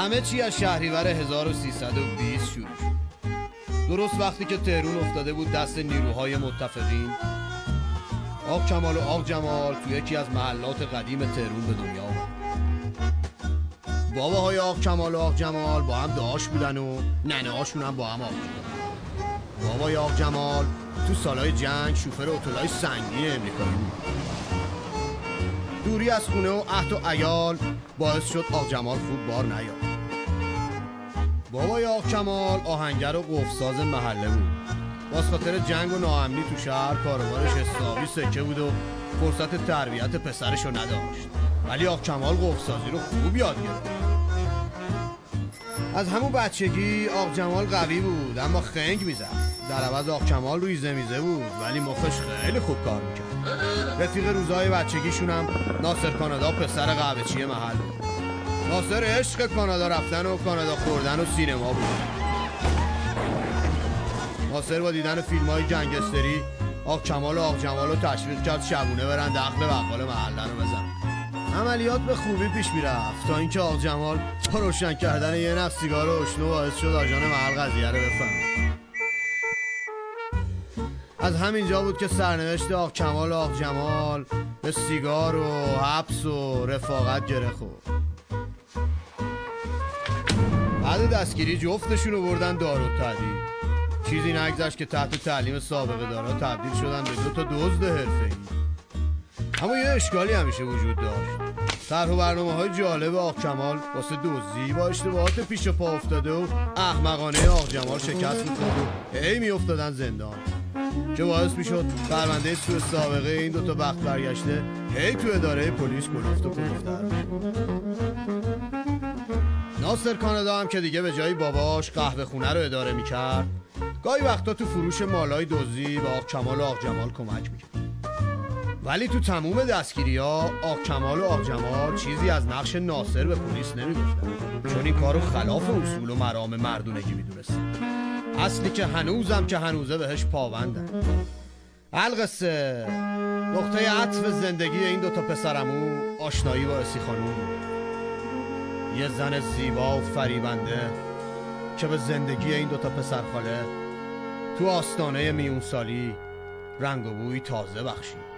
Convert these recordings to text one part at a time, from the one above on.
همه چی از شهریور 1320 شروع شد. درست وقتی که تهرون افتاده بود دست نیروهای متفقین آق کمال و آق جمال تو یکی از محلات قدیم تهرون به دنیا آمد. باباهای آق کمال و آق جمال با هم داشت بودن و ننه هاشون هم با هم آق بابای آق جمال تو سالهای جنگ شوفر اتولای سنگین امریکایی بود. دوری از خونه و عهد و ایال باعث شد آق جمال خوب بار نیاد بابای آق کمال آهنگر و قفساز محله بود باز خاطر جنگ و ناامنی تو شهر کاروبارش حسابی سکه بود و فرصت تربیت پسرش رو نداشت. ولی آق کمال قفسازی رو خوب یاد گرفت. از همون بچگی آق جمال قوی بود اما خنگ می‌زد. در عوض آق کمال روی زمیزه بود ولی مخش خیلی خوب کار می‌کرد. رفیق روزای بچگیشون هم ناصر کانادا پسر قهوه‌چی محل. بود ناصر عشق کانادا رفتن و کانادا خوردن و سینما بود. ناصر با دیدن فیلم های جنگستری آق کمال و آق جمال رو تشویق کرد شبونه برن دخل بقال محله رو بزن. عملیات به خوبی پیش می‌رفت تا اینکه آق جمال با روشن کردن یه نفس سیگار و اشنو باعث شد آجان محل قضیه رو بفهم از همینجا بود که سرنوشت آق کمال و آق جمال به سیگار و حبس و رفاقت گره خورد. بعد دستگیری جفتشون رو بردن تدید چیزی نگذشت که تحت تعلیم سابقه دارا تبدیل شدن به دو تا دزد حرفه‌ای. اما یه اشکالی همیشه وجود داشت. طرح و برنامه های جالب آق کمال واسه دزدی با اشتباهات پیش پا افتاده و احمقانه آق جمال شکست می‌خورد و هی میافتادن زندان. که باعث می‌شد پرونده سوء سابقه این دوتا وقت برگشته هی تو اداره پلیس کلفت و کلفتر ناصر کانادا هم که دیگه به جای باباش قهوه خونه رو اداره می‌کرد گاهی وقتا تو فروش مالای دوزی به آق کمال و آق جمال کمک می‌کرد. ولی تو تموم دستگیری ها آق کمال و آق جمال چیزی از نقش ناصر به پلیس نمی‌گفتن چون این کارو خلاف اصول و مرام مردونگی می‌دونستن اصلی که هنوزم که هنوزه بهش پاوندن القصه نقطه عطف زندگی این دوتا پسرمو آشنایی با اسی خانوم یه زن زیبا و فریبنده که به زندگی این دوتا پسرخاله تو آستانه میون سالی رنگ و بوی تازه بخشید.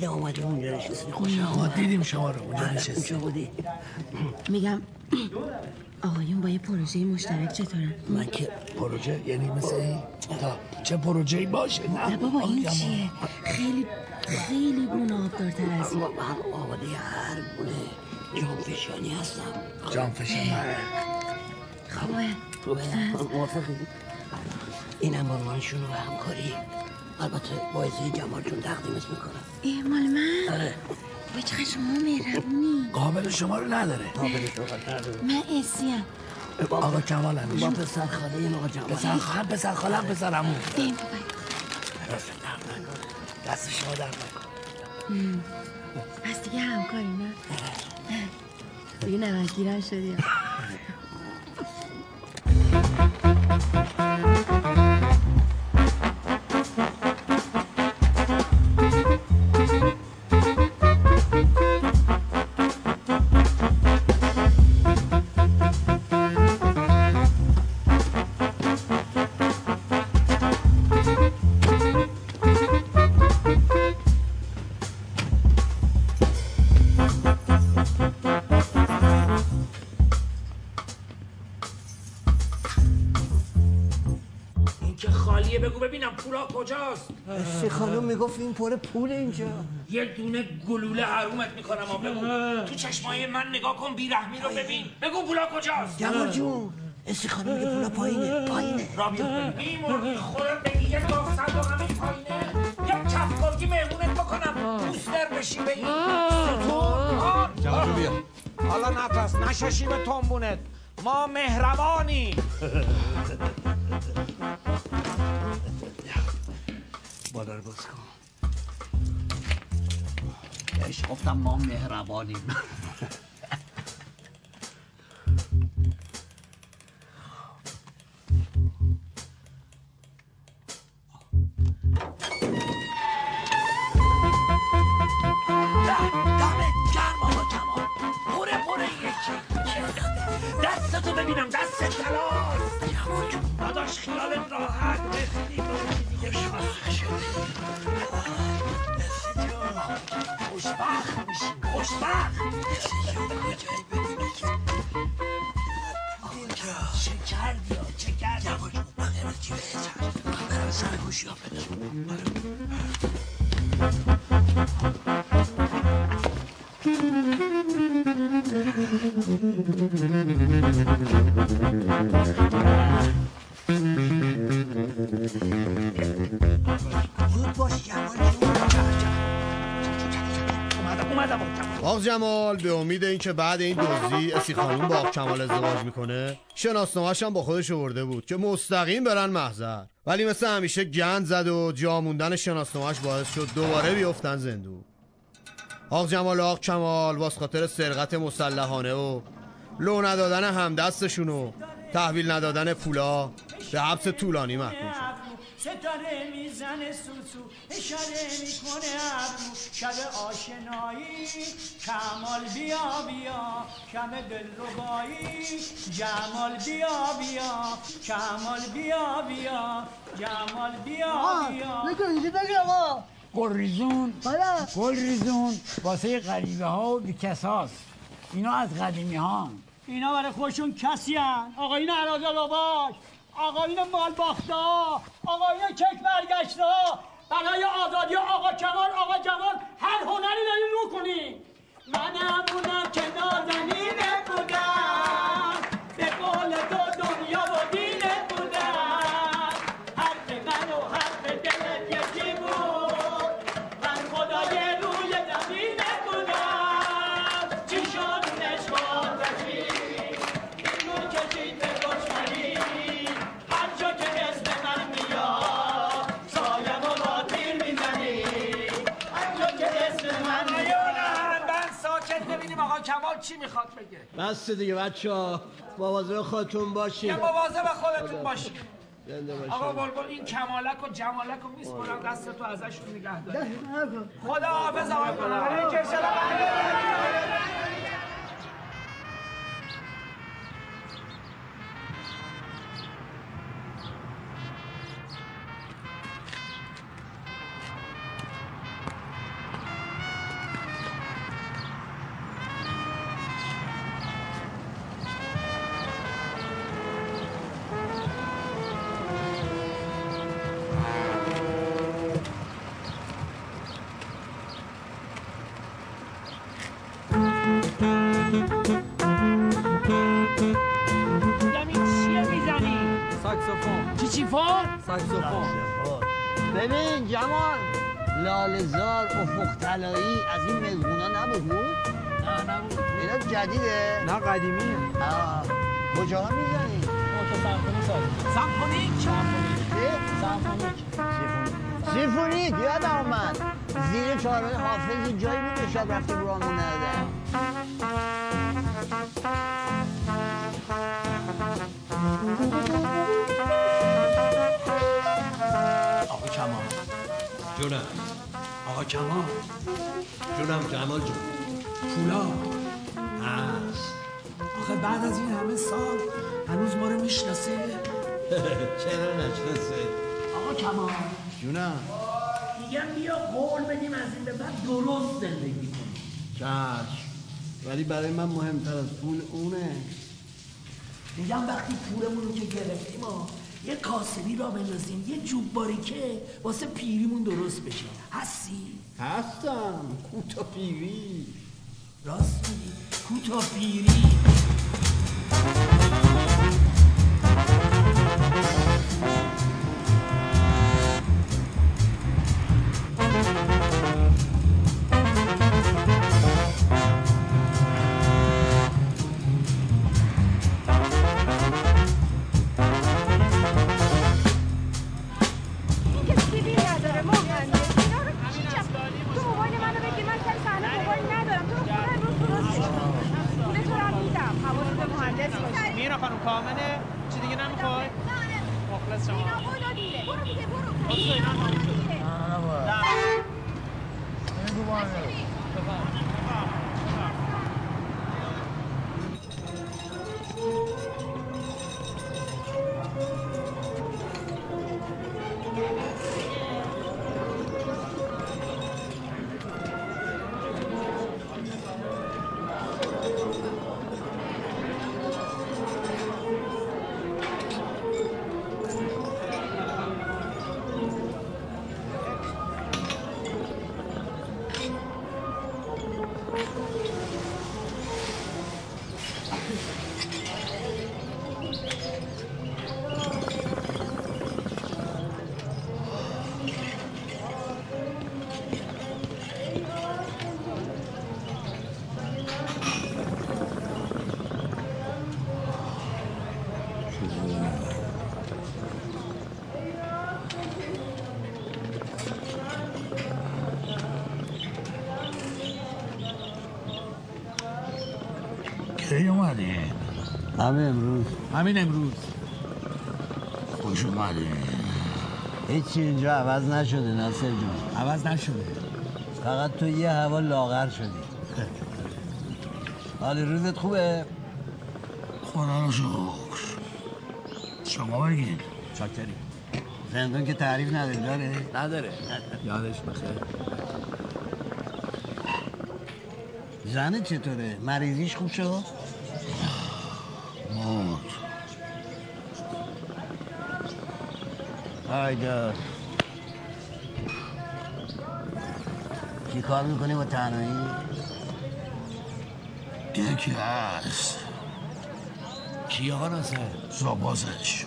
دیدم اومدی اونجا نشستی خوشم ما دیدیم شما رو اونجا اونجا نشستی بودی میگم آقایون با یه پروژه مشترک چطورن؟ من که پروژه یعنی مثل این؟ چه پروژه‌ای باشه نه؟ نه بابا این چیه؟ خیلی خیلی گونه آبدارتر از این. من آماده هر گونه جانفشانی هستم. جان فشان خوبه؟ خوبه موافقی؟ اینم عنوانشون رو به همکاری. البته باعثی جمال جون تقدیمش می‌کنم. ای مال من؟ آره. وای چقدر شما مهربونی. قابل شما رو نداره. قابل صحبت نداره. من اسیم آقا کمال با همیشه پسر خاله این آقا جمال. پسر خواهر پسر خالم پسر عمو. بریم بابا دست در نکن دست شما در نکن پس دیگه همکاری نه. دیگه نمکگیرم شدی. کجاست؟ سی خانم می‌گفت این پر پول اینجا. یه دونه گلوله حرومت می‌کنم بگو تو چشمای من نگاه کن بیرحمی رو ببین. بگو پولا کجاست. جمال جون اسی خانم میگه پولا پایینه پایینه. رابیا این مرغی خورم به یه گاف صندوق همین پایینه. کفگرگی مهمونت بکنم. بوستر بشی به این. بیا. حالا نترس نشاشی به تنبونت. ما مهربانی. بالا رو باز کن. بهش گفتم ما مهربانیم. آق جمال به امید اینکه بعد این دزدی اسی خانوم با کمال ازدواج می‌کنه شناسنامه‌ش هم با خودش آورده بود که مستقیم برن محضر. ولی مثل همیشه گند زد و جا موندن شناسنامه‌ش باعث شد دوباره بیفتن زندون. آق جمال و آق کمال واس خاطر سرقت مسلحانه و لو ندادن همدستشون و تحویل ندادن پولا به حبس طولانی محکوم شد. ستاره می‌زنه سوسو اشاره می‌کنه ابرو. شب آشنایی کمال بیا بیا. شب دل ربایی جمال بیا بیا. کمال بیا بیا. جمال بیا بیا. گل ریزون. گل ریزون واسه غریبه ها و بیکساست اینا از قدیمی ها اینا برای خودشون کسی هن آقایون عراض لباش آقایون مال باختا آقایون کک برگشتا برای آزادی آقا کمال آقا جمال هر هنری داریم رو کنیم. منم اونم که نازنینه بودم. می‌خواد بگه. بس دیگه بچه ها مواظب خودتون یه باشین مواظب خودتون باشی. آقا بلبل این کمالک و جمالک و میسپرم دست تو ازشون نگه داری خدا حافظ آقا بلبل لالزار افق طلایی از این مزگونا نبود نه؟ نبود. اینا جدیده. نه قدیمیه. آه. کجا می‌زنی؟ سمفونیک سیمفونیک یادم آمد زیر چهارراه حافظ جایی بود که شب رفتیم رامون ندادم آقا کمال. جونم. آقا کمال. جونم جمال جون. پولا. هست. آخه بعد از این همه سال هنوز ما رو می‌شناسه چرا نشناسه آقا کمال. جونم. میگم بیا قول بدیم از این به بعد درست زندگی کنیم. چشم. ولی برای من مهمتر از پول اونه. میگم وقتی پولمون رو که گرفتیم یه کاسبی را بندازیم یه جوب باریکه واسه پیریمون درست بشه. هستی؟ هستم. کوتا پیری. راست میگی کوتا پیری. همه امروز. همین امروز. خوش اومدی. هیچی اینجا عوض نشده ناصر جون عوض نشده. فقط تو یه هوا لاغر شدی. حال روزت خوبه؟ خدا رو شکر. شما بگید چاکری. زندون که تعریف نداری داره؟ نداره. یادش بخیر زنت چطوره؟ مریضیش خوب شد؟ آیدا چی کار می‌کنی با تنهایی؟ یکی هست. کی آقا ناصر؟ زابازش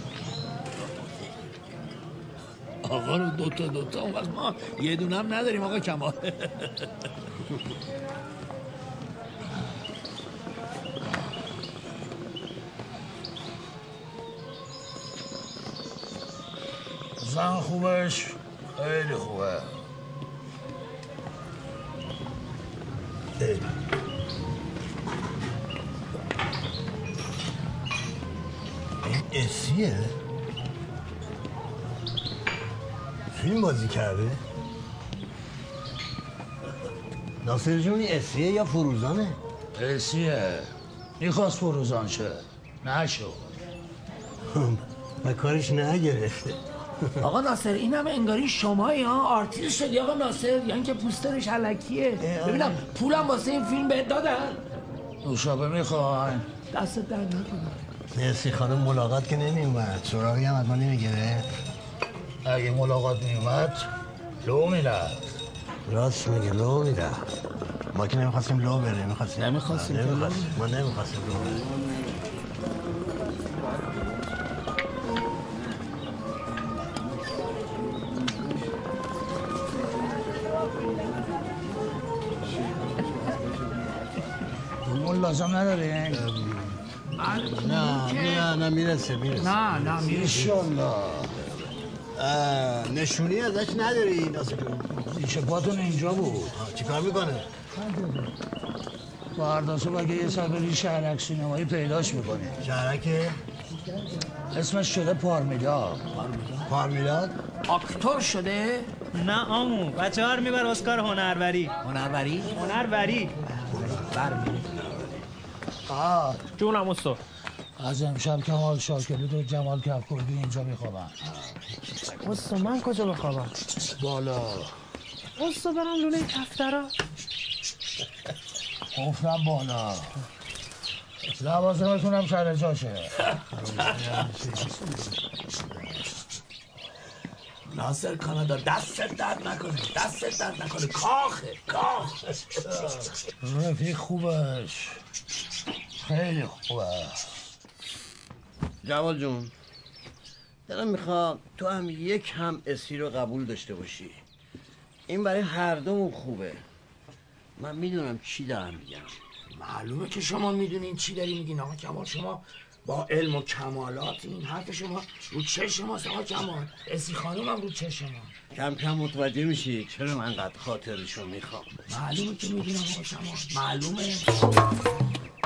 آقا رو دوتا دوتا. اون وقت ما. یه دونه هم نداریم آقا کمال. زن خوبش؟ خیلی خوبه. این اسیه؟ فیلم بازی کرده؟ ناصر جون این اسیه یا فروزانه؟ اسیه می‌خواست فروزان شه. نشو و کارش نگرفته. آقا ناصر این هم انگاری شمایی ها آرتیست شدی. آقا ناصر یعنی که پوسترش الکیه. ببینم پولم واسه این فیلم بهت دادن. نوشابه می‌خواین دستت درد نکنه مرسی خانم ملاقات که نمی اومد سراغی هم از ما نمی‌گیره. اگه ملاقات میومد لو می‌رفت. راست میگه لو میره ما که نمی‌خواستیم لو بریم می‌خواستیم نمی‌خواستیم نمی‌خواستیم. ما نمی‌خواستیم لو بریم. لازم نداره. نه نه نه می‌رسه می‌رسه. نه نه می‌رسه. اه، نشونی ازش نداری ناصر جون ریشه پاتون اینجا بود. چیکار می‌کنه؟ فرداسو اگه یه سر بری شهرک سینمایی پیداش می‌کنه شهرک؟ اسمش شده پارمیدا پارمیلاد؟ اکتور شده؟ نه آمو بچه ها رو میبر واسه کار هنروری؟ هنربری هنروری. آه. جونم استو از امشب کمال شاکری و جمال کفکردی اینجا میخوابن استو من کجا بخوابم؟ بالا. استو برم لونه کفترا گفتم بالا. لوازمتون هم سر جاشه. ناصر کانادا دستت درد نکنه دستت درد نکنه. کاخه کاخ رفیق خوبش. خیلی خوبه. جوال جون دلم می‌خواد تو هم یک هم اسی رو قبول داشته باشی. این برای هر دومون خوبه. من می‌دونم چی دارم میگم. معلومه که شما می‌دونین چی داری میگین. آقا کمال شما با علم و کمالات این حرف شما رو چشم ماست آقا کمال؟ اسی خانم هم رو چشم ما کم کم متوجه میشی چرا من قد خاطرشو می‌خوام؟ معلومه که می‌دونم آقا کمال. معلومه.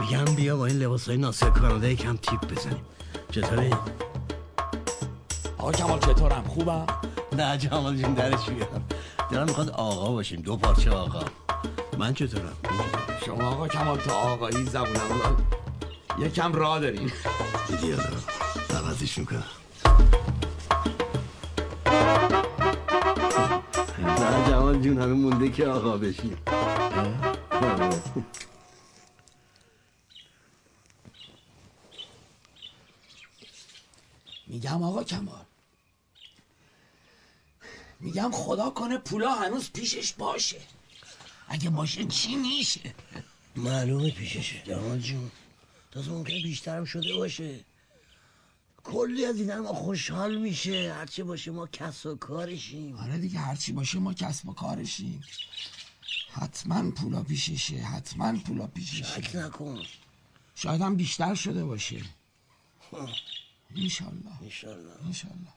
میگم بیا با این لباس های ناصر کانادا کم تیپ بزنیم. چطوری؟ آقا کمال چطورم؟ خوبم؟ نه جمال جون درش بیارم. دلم می‌خواد آقا باشیم. دو پارچه آقا. من چطورم؟ شما آقا کمال تا آقایی زبونم یکم راه داریم. دیگه دارم عوضش می‌کنم. نه جمال جون همه مونده که آقا بشیم میگم آقا کمال. میگم خدا کنه پولا هنوز پیشش باشه. اگه باشه چی میشه؟ معلومه پیششه. جمال جون. تازه ممکنه بیشترم شده باشه. کلی از این ما خوشحال میشه. هرچی باشه ما کس و کارشیم. آره دیگه هرچی باشه ما کسب و کارشیم. حتما پولا پیششه حتما پولا پیششه. شک نکن. شاید هم بیشتر شده باشه. انشالله. انشالله. انشالله.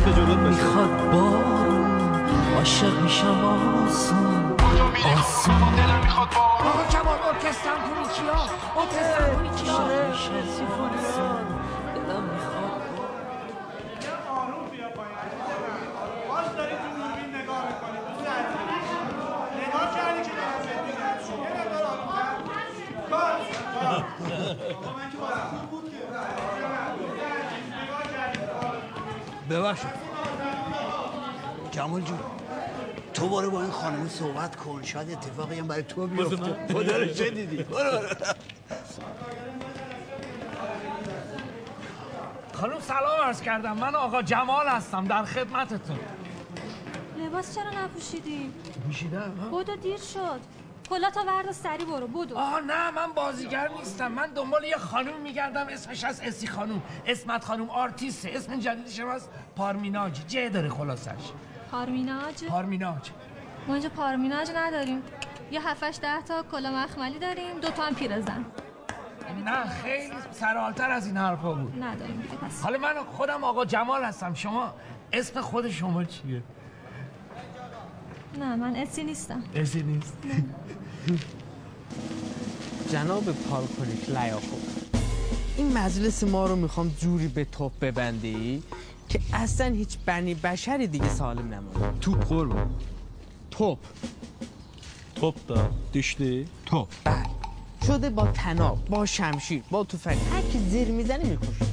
می‌خواد بارون عاشق میشم آسون. ببخشید جمال جون تو برو با این خانم صحبت کن. شاید اتفاقی هم برای تو بیفته. خدا رو چه دیدی برو برو. خانم سلام عرض کردم. من آقا جمال هستم در خدمتتون. لباس چرا نپوشیدی؟ میشیدم؟ بدو دیر شد. کلا تا وردا سری برو بدو. آها نه من بازیگر نیستم. من دنبال یه خانم میگردم اسمش از اسی خانم اسمت خانم آرتیسته. اسم جدیدش هم از پارمیناج. جه داره خلاصش. پارمیناج؟ پارمیناج. ما اینجا پارمیناج نداریم. یه هفتش ده تا کلا مخملی داریم. دو تا هم پیرزن. نه خیلی سرالتر از این حرفا بود. نداریم دیگه پس. حالا من خودم آقا جمال هستم. شما اسم خود شما چیه؟ نه من اسی نیستم. اسی نیست جناب پارکولیک لیاخو این مجلس ما رو می‌خوام جوری به توپ ببندی که اصلا هیچ بنی بشری دیگه سالم نمونه. توپ قربون توپ. توپ دا دشته توپ. بله. شده با تناب با شمشیر با تفنگ. هر کی زیر می‌زنه می‌کشه.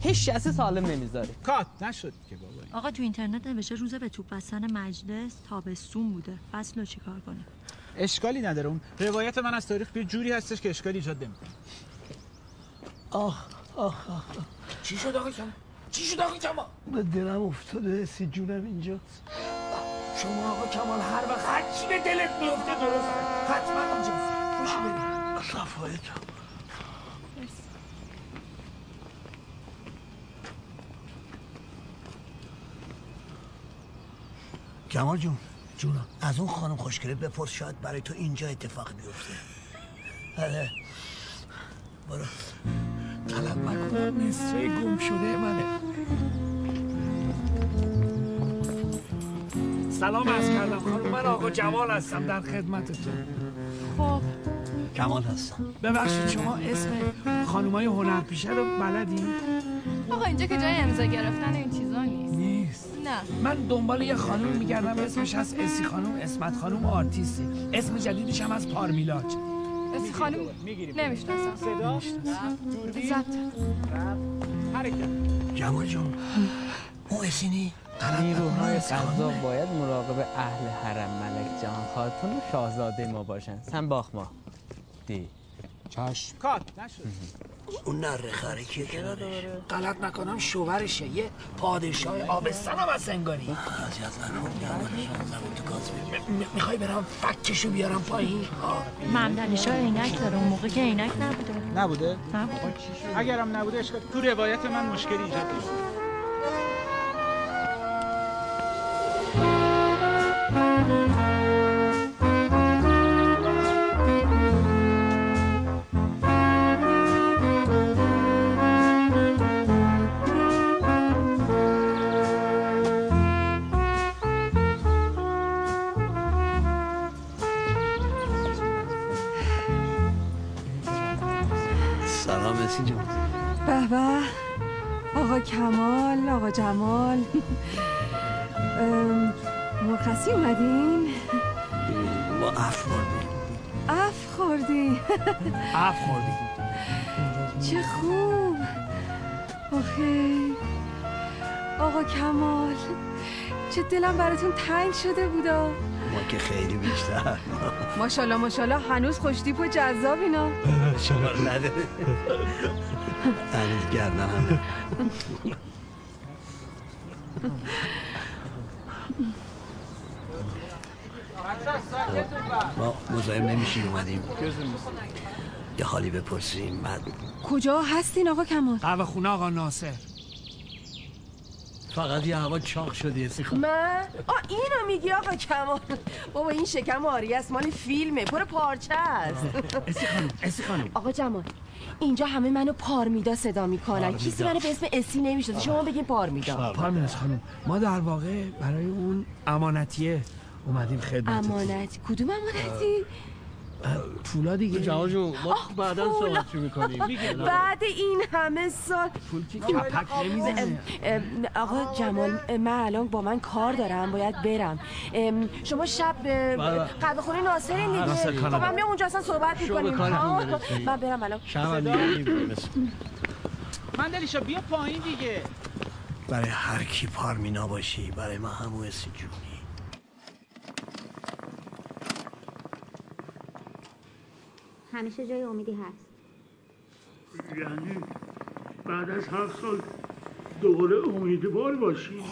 هیچ شخص سالم نمی‌ذاره. کات نشد که بابا. آقا تو اینترنت نوشته روز به توپ بستن مجلس تابستون بوده. فصل رو چیکار کنیم؟ اشکالی نداره. اون روایت من از تاریخ به جوری هستش که اشکالی ایجاد نمی‌کنه. آه آه آه چی شد آقا کما چی شد آقا کما به دلم افتاده سی جونم اینجا. شما آقا کمال هر وقت هر چی به دلت میفته درست حتما اونجا خوشی بریم صفایه تو. کمال جون جونم. از اون خانم خوشگله بپرس شاید برای تو اینجا اتفاق بیفته. آره برو. طلب مکنم نصفه گم شده منه. سلام از کردم خانم. من آقا جمال هستم در خدمتتون. خب. کمال هستم. ببخشید شما اسم خانومای هنرپیشه رو بلدی؟ آقا اینجا که جای امضا گرفتن این چیزا نیست. نه. من دنبال یه خانم میگردم اسمش هست اسی خانم اسمت خانم آرتیستی اسم جدیدش هم از پارمیلاج. اسی خانم نمی‌شناسم. صدا؟ ضبط جمال جون اون اسینی نیروهای قضا باید مراقب اهل حرم ملک جهان خاتون و شاهزاده ما باشن. سن باخ ما. دی. چشم. کات نشد. اون نره خره کیه کنارش غلط نکنم شوهرشه. یه پادشاه آبستن هم از انگاری جمال زبون تو گاز می‌خوای برم فکشو بیارم پایین؟ شاه عینک داره اون موقع که عینک نبوده. نبوده؟ نبوده اگرم نبوده اشکال تو روایت من مشکلی ایجاد مرخصی اومدین ما عفو خوردیم عفو خوردی عفو خوردی چه خوب. آخه. آقا کمال چه دلم براتون تنگ شده بودا. ما که خیلی بیشتر. ماشاءالله ماشاءالله هنوز خوشتیپ و جذاب اینا. شما نداره هنوز گردن هم. ما مزاحم نمیشیم اومدیم. یه حالی بپرسیم بعد کجا هستین آقا کمال؟ قهوه خونه آقا ناصر. فقط یه هوا چاق شده یه سیخ. من؟ آ اینو میگی آقا کمال. بابا این شکم آری است مال فیلمه. پر پارچه است. اسی خانم اسی خانم. آقا جمال اینجا همه منو پارمیدا صدا می‌کنن. کسی منو به اسم اسی نمی‌شناسه. شما بگین پارمیدا. پارمیلاش خانم ما در واقع برای اون امانتیه اومدیم خدمت امانت؟ کدوم امانتی؟ پولا دیگه. جمال جون ما بعدا. صحبت می‌کنیم؟ بعد این همه سال. پول که کپک نمی‌زنه. آقا جمال من الان با من کار دارم باید برم. شما شب اه، قهوه خونه ناصرین دیگه. ناصر خب. من میام اونجا اصلا صحبت می‌کنیم. برسید. من برم الان. شب. من دلیشا بیا پایین دیگه. برای هر کی پارمینا باشی برای ما همو اسی همیشه جای امیدی هست. یعنی بعد از هفت سال دوباره امیدوار باشی.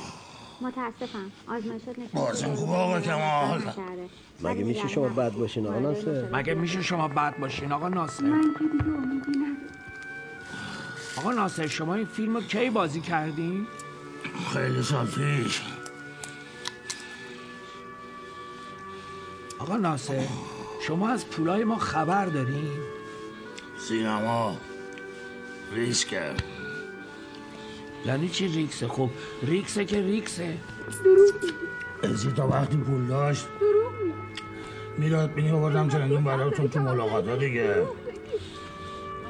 متاسفم. آزمایشات نشون بازم خوب آقا کمال. مگه میشه شما. بد باشین آقا ناصر؟ مگه میشه شما بد باشین آقا ناصر؟ من که دیگه امیدی ندارم. آقا ناصر شما این فیلم رو کی بازی کردین؟ خیلی سال پیش. آقا ناصر شما از پولای ما خبر دارین؟ سینما. ریسکه. یعنی چی ریکسه؟ خب ریکسه که ریکسه. ازی تا وقتی پول داشت می‌داد بینی آوردم چنگون براتون تو ملاقات ها دیگه.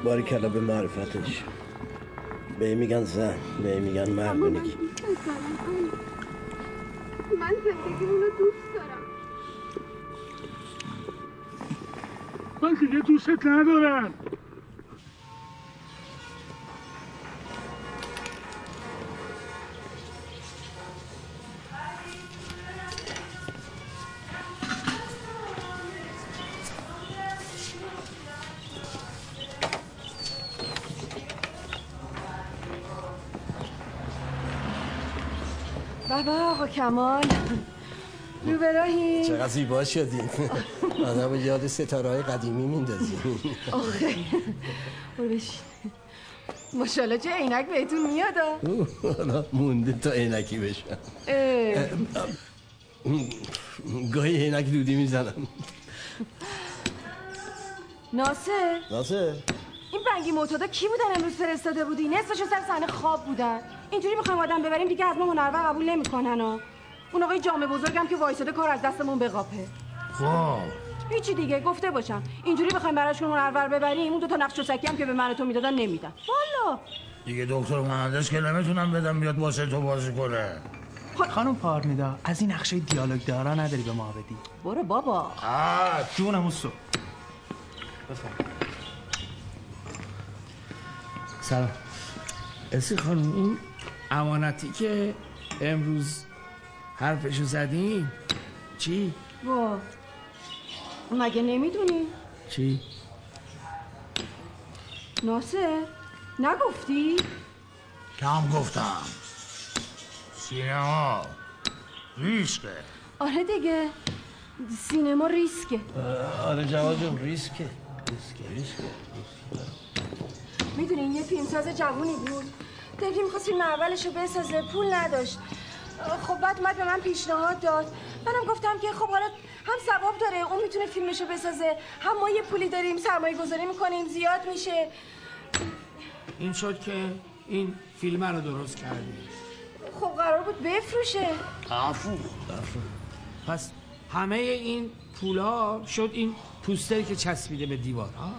باری کلا به معرفتش. به میگن زن به میگن مردونگی من زندگیمون رو دوست دارم. من دیگه دوستت ندارم بابا آقا کمال رو براهی چقدر زیبا شدین آدم یاد ستاره های قدیمی میندازین آخه. برو بشین. ماشاءالله چه عینک بهتون میاد. حالا مونده تا عینکی بشن اه. گاهی عینک دودی می‌زنم. ناصر. ناصر. این بنگی معتادا کی بودن امروز فرستاده بودی؟ نصفشون سر صحنه خواب بودن. اینجوری می‌خوایم آدم ببریم دیگه از ما هنرور قبول نمی‌کنن اون آقای جامعه بزرگم که وایساده کار از دستمون بقاپه خب. هیچی دیگه گفته باشم. اینجوری بخوایم براشون هنرور ببریم اون دو تا نقش و سکی هم که به من و تو می‌دادن نمیدن. والا. دیگه دکتر مهندس که نمی‌تونم بدم بیاد واسه تو بازی کنه. خانم پارمیدا از این نقشه دیالوگ دارا نداری به ما بدی. برو بابا. آه. جونم اوستو سلام. اسی خانم اون امانتی که امروز حرفشو زدیم چی؟ وا. مگه نمی‌دونی؟ چی؟ ناصر نگفتی؟ کم گفتم. سینما ریسکه. آره دیگه. سینما ریسکه. آره جواد جون ریسکه. ریسکه ریسکه. می‌دونی این یه فیلمساز جوونی بود. دلگی می‌خواست فیلم اولش رو بسازه پول نداشت. خب بعد اومد به من پیشنهاد داد. منم گفتم که خب حالا هم ثواب داره اون می‌تونه فیلمشو بسازه. هم ما یه پولی داریم سرمایه گذاری می‌کنیم زیاد میشه. این شد که این فیلم رو درست کردی. خب قرار بود بفروشه. افو پس همه این پولا شد این پوستری که چسبیده به دیوار ها؟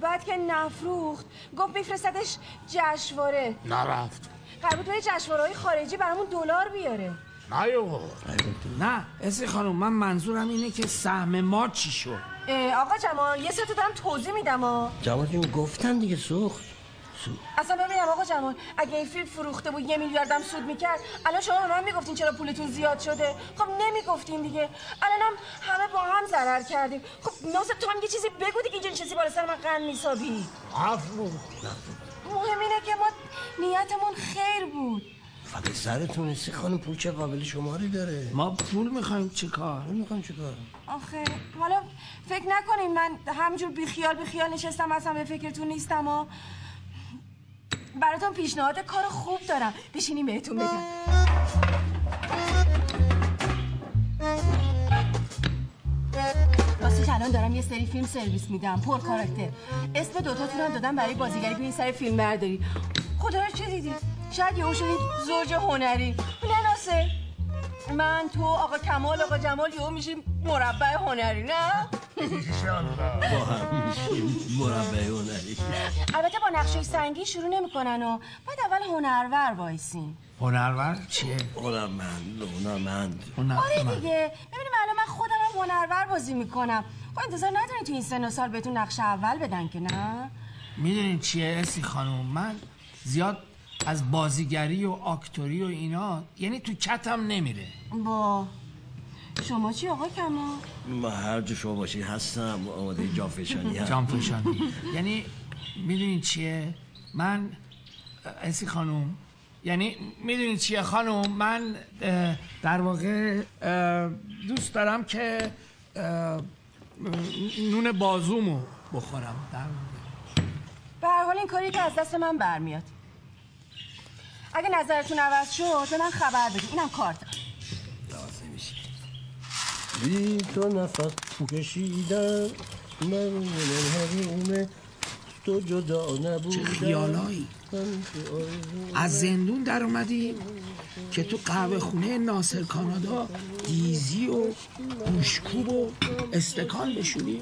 بعد که نفروخت گفت میفرستدش جشنواره. نرفت. قرار بود های خارجی برامون دلار بیاره. نه اسی خانم من منظورم اینه که سهم ما چی شد؟ اه، آقا جمال یه سه تا دارم توضیح میدم ها. جواد جون گفتم دیگه سوخت. اصلا ببینم آقا جمال اگه این فیلم فروخته بود یه میلیاردم سود می‌کرد الان شما به من می‌گفتین چرا پولتون زیاد شده؟ خب نمی‌گفتین دیگه. الانم همه با هم ضرر کردیم. خب ناصر تو هم یه چیزی بگو دیگه اینجا چیزی بالا سر من قند میسابی مهم اینه که ما نیتمون خیر بود. فقط سرتون سی خانم پول چه قابل شماری داره. ما پول می‌خوایم چه کار؟ پول می‌خوایم چه کار؟ آخه حالا فکر نکنین من همجور بیخیال بیخیال نشستم اصلا به فکرتون نیستم و براتون پیشنهاد کار خوب دارم. بشینیم بهتون بگم. راستش الان دارم یه سری فیلم سرویس میدم پر کاراکتر. اسم دوتاتون هم دادم برای بازیگری بیاین سر فیلم برداری. خدا رو چه دیدی؟ شاید یهو شدید زوج هنری. نه ناصر. من تو آقا کمال آقا جمال یهو میشیم مربع هنری نه؟ با هم میشیم مربع هنری البته با نقشه سنگی شروع نمی‌کنن و بعد اول هنرور وایسین. هنرور چیه؟ هنرمند هنرمند. آره دیگه. ببینیم الان من خودم هم هنرور بازی می‌کنم. خب انتظار ندارین تو این سن و سال بهتون نقشه اول بدن که نه؟ می‌دونین چیه اسی خانم؟ من زیاد از بازیگری و آکتوری و اینا یعنی تو کتم نمیره. با شما چی آقا کما؟ ما هر جا شما باشی هستم. آماده جانفشانی هم جانفشانی. یعنی می‌دونین چیه؟ من اسی خانم یعنی می‌دونین چیه خانم؟ من در واقع دوست دارم که نون بازومو بخورم. در به هر حال این کاری که از دست من برمیاد. اگه نظرتون عوض شد به من خبر بدید اینم کارت بی تو نفس کشیدم. من من تو جدا نبودم. چه خیالایی. از زندون در اومدی که تو قهوه خونه ناصر کانادا دیزی و گوشکوب و استکان بشونی.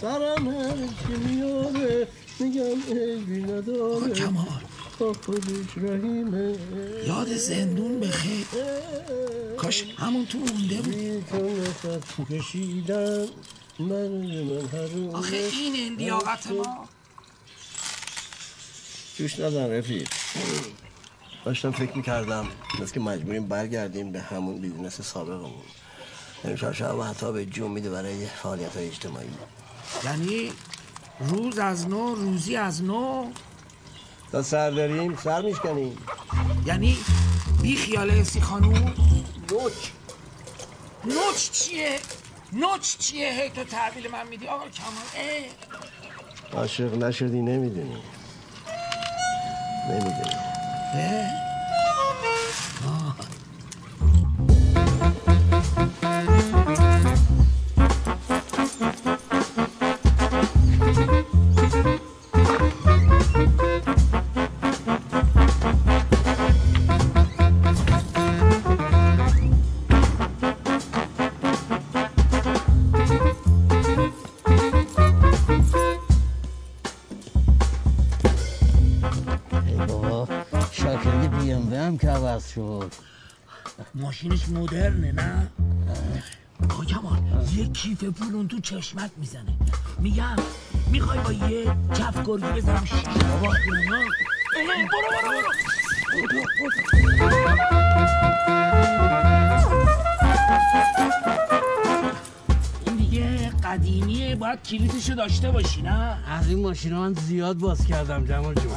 سرم هر میاره میگم عیبی نداره. کمال. یاد زندون بخیر. کاش همون تو مونده بود. آخه اینه لیاقت ما. جوش نیار رفیق. داشتم فکر می‌کردم مثل که مجبوریم برگردیم به همون business سابقمون. امشب شب حتی به جون میده برای فعالیت های اجتماعی. یعنی روز از نو روزی از نو؟ تا سر داریم سر میشکنیم. یعنی بی خیال اسی خانوم؟ نوچ. نوچ چیه؟ نوچ چیه؟ هی تو تحویل من میدی؟ آقا کمال اه. عاشق نشدی نمی‌دونی. ね見てるえー、ああ。ماشینش مدرنه نه؟ آقا کمال یه کیف پول اون تو چشمت می‌زنه. میگم می‌خوای با یه کف گرگی بزنم شیشه بابا اینا؟ برو برو برو. این دیگه قدیمیه باید کلیدشو داشته باشی نه؟ از این ماشین من زیاد باز کردم جمال جون.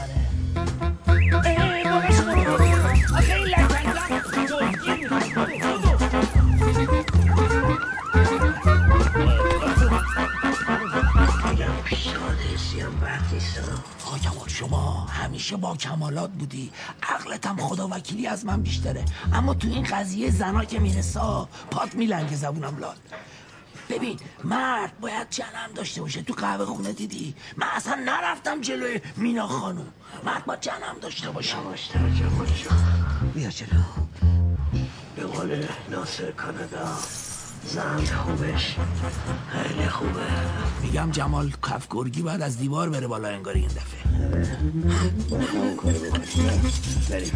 شما همیشه با کمالات بودی؟ عقلت هم خدا وکیلی از من بیشتره. اما تو این قضیه زنا که می‌رسه پات میلنگه زبونم لال. ببین مرد باید جنم داشته باشه. تو قهوه خونه دیدی؟ من اصلا نرفتم جلوی مینا خانوم. مرد باید جنم داشته باشه. داشته باشه بیا جلو. به قول ناصر کانادا. زن خوبش. خیلی خوبه. میگم جمال کف گرگی باید از دیوار بره بالا انگاری این دفعه. بریم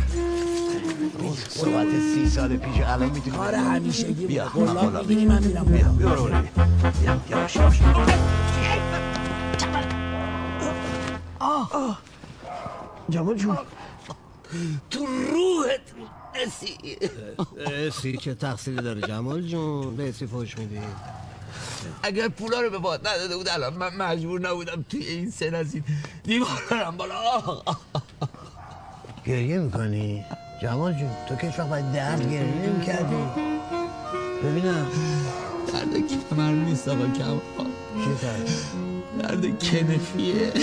صحبت سی سال پیش الان می‌تونی کار همیشگی بیا. گلاب بالا می‌بینی من میرم بیا. بیا بیا بیا یواش یواش آه. جمال جون. تو روحت اسی اسی چه تقصیری داره جمال جون؟ به اسی فوش میدی؟ اگر پولا رو به باد نداده بود الان من مجبور نبودم توی این سن از این دیوار برم بالا. گریه می‌کنی؟ جمال جون تو که وقت باید درد گریه نمی کردی ببینم. درد کمر نیست آقا کمال چی کرد درد کنفیه.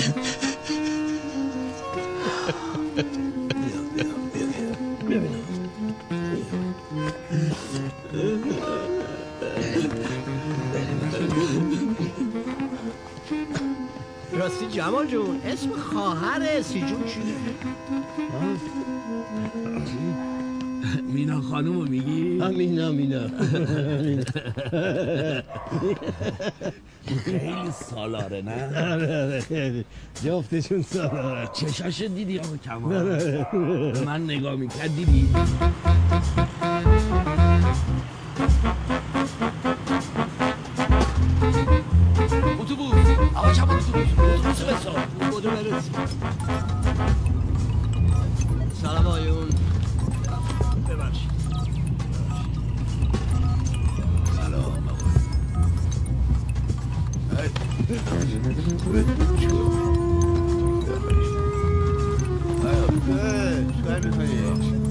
راستی جمال جون اسم خواهر سی جون چیه مینا خانومو میگی؟ مینا مینا. خیلی سالاره نه؟ آره آره خیلی. جفتشون سالاره. چشاش دیدی آقا کمال؟ به من نگاه می‌کرد دیدی؟ اتوبوس. آقا اتوبوس. بسا سلام آیون چیکار می‌کنی؟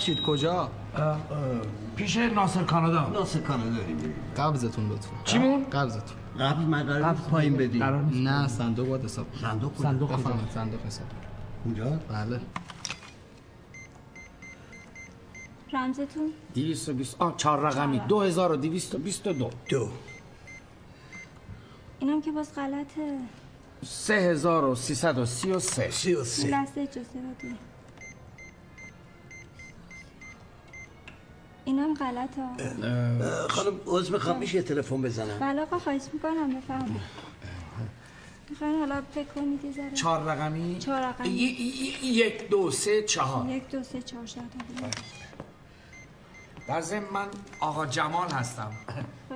ببخشید کجا؟ پیش ناصر کانادا. ناصر کانادا قبضتون لطفا. چیمون؟ قبضتون. قبل من قرار پایین بدی نه صندوق باید حساب. صندوق. صندوق بفرمایید صندوق حساب اونجا بله. رمزتون؟ 220 آه چهار رقمی. 2222 دو. اینم که باز غلطه. 3333 سی و این سه لحظه اجازه بدی اینم غلطه خانم عضو می‌خوام میشه یه تلفن بزنم؟ بله آقا خواهش می‌کنم بفرمایید. می‌خواین حالا فکر کنید یه ذره. چهار رقمی؟ چهار رقمی. ی- ی- ی- یک دو سه چهار. یک دو سه چهار شد در ضمن من آقا جمال هستم.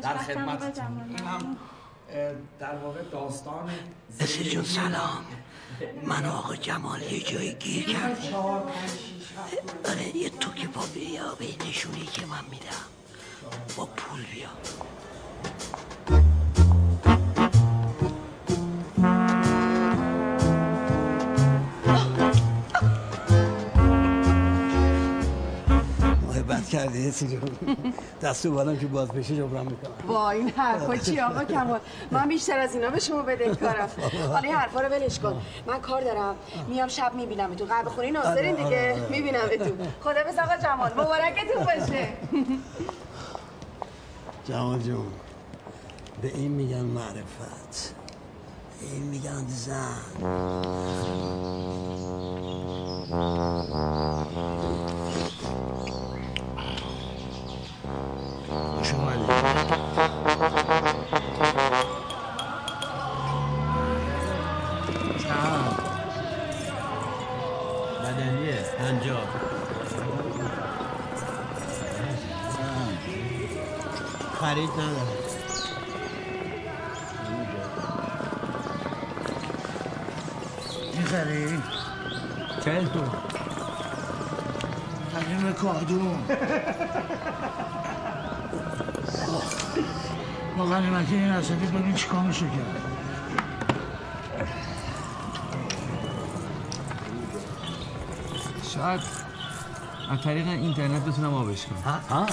در خدمت. این هم در واقع داستان نصیر جون سلام. من آقا جمال یه جایی گیر کردیم. آره یه توکی پا بیا به نشونی که من میدم. با پول بیا. کردی نصیر جون دست اومدم که باز بشه جبران می‌کنم. با این حرفا چی آقا کمال. من بیشتر از اینا به شما بدهکارم حالا این حرفا رو ولش کن. من کار دارم. میام شب می‌بینم تو قهوه خونه ناصرین آره، دیگه. آره. می‌بینم تو خدا بس آقا جمال مبارکتون باشه. جمال جون به این میگن معرفت. به این میگن زن. خوش اومدی چند؟ بدنیه پنجاه. خرید نداره می‌خری؟ چهل تو؟ حجم کادون با غنیمتی این اسدی ببین چی کامشو کرد شاید از طریق اینترنت بتونم آبش کنم. ها؟ ها؟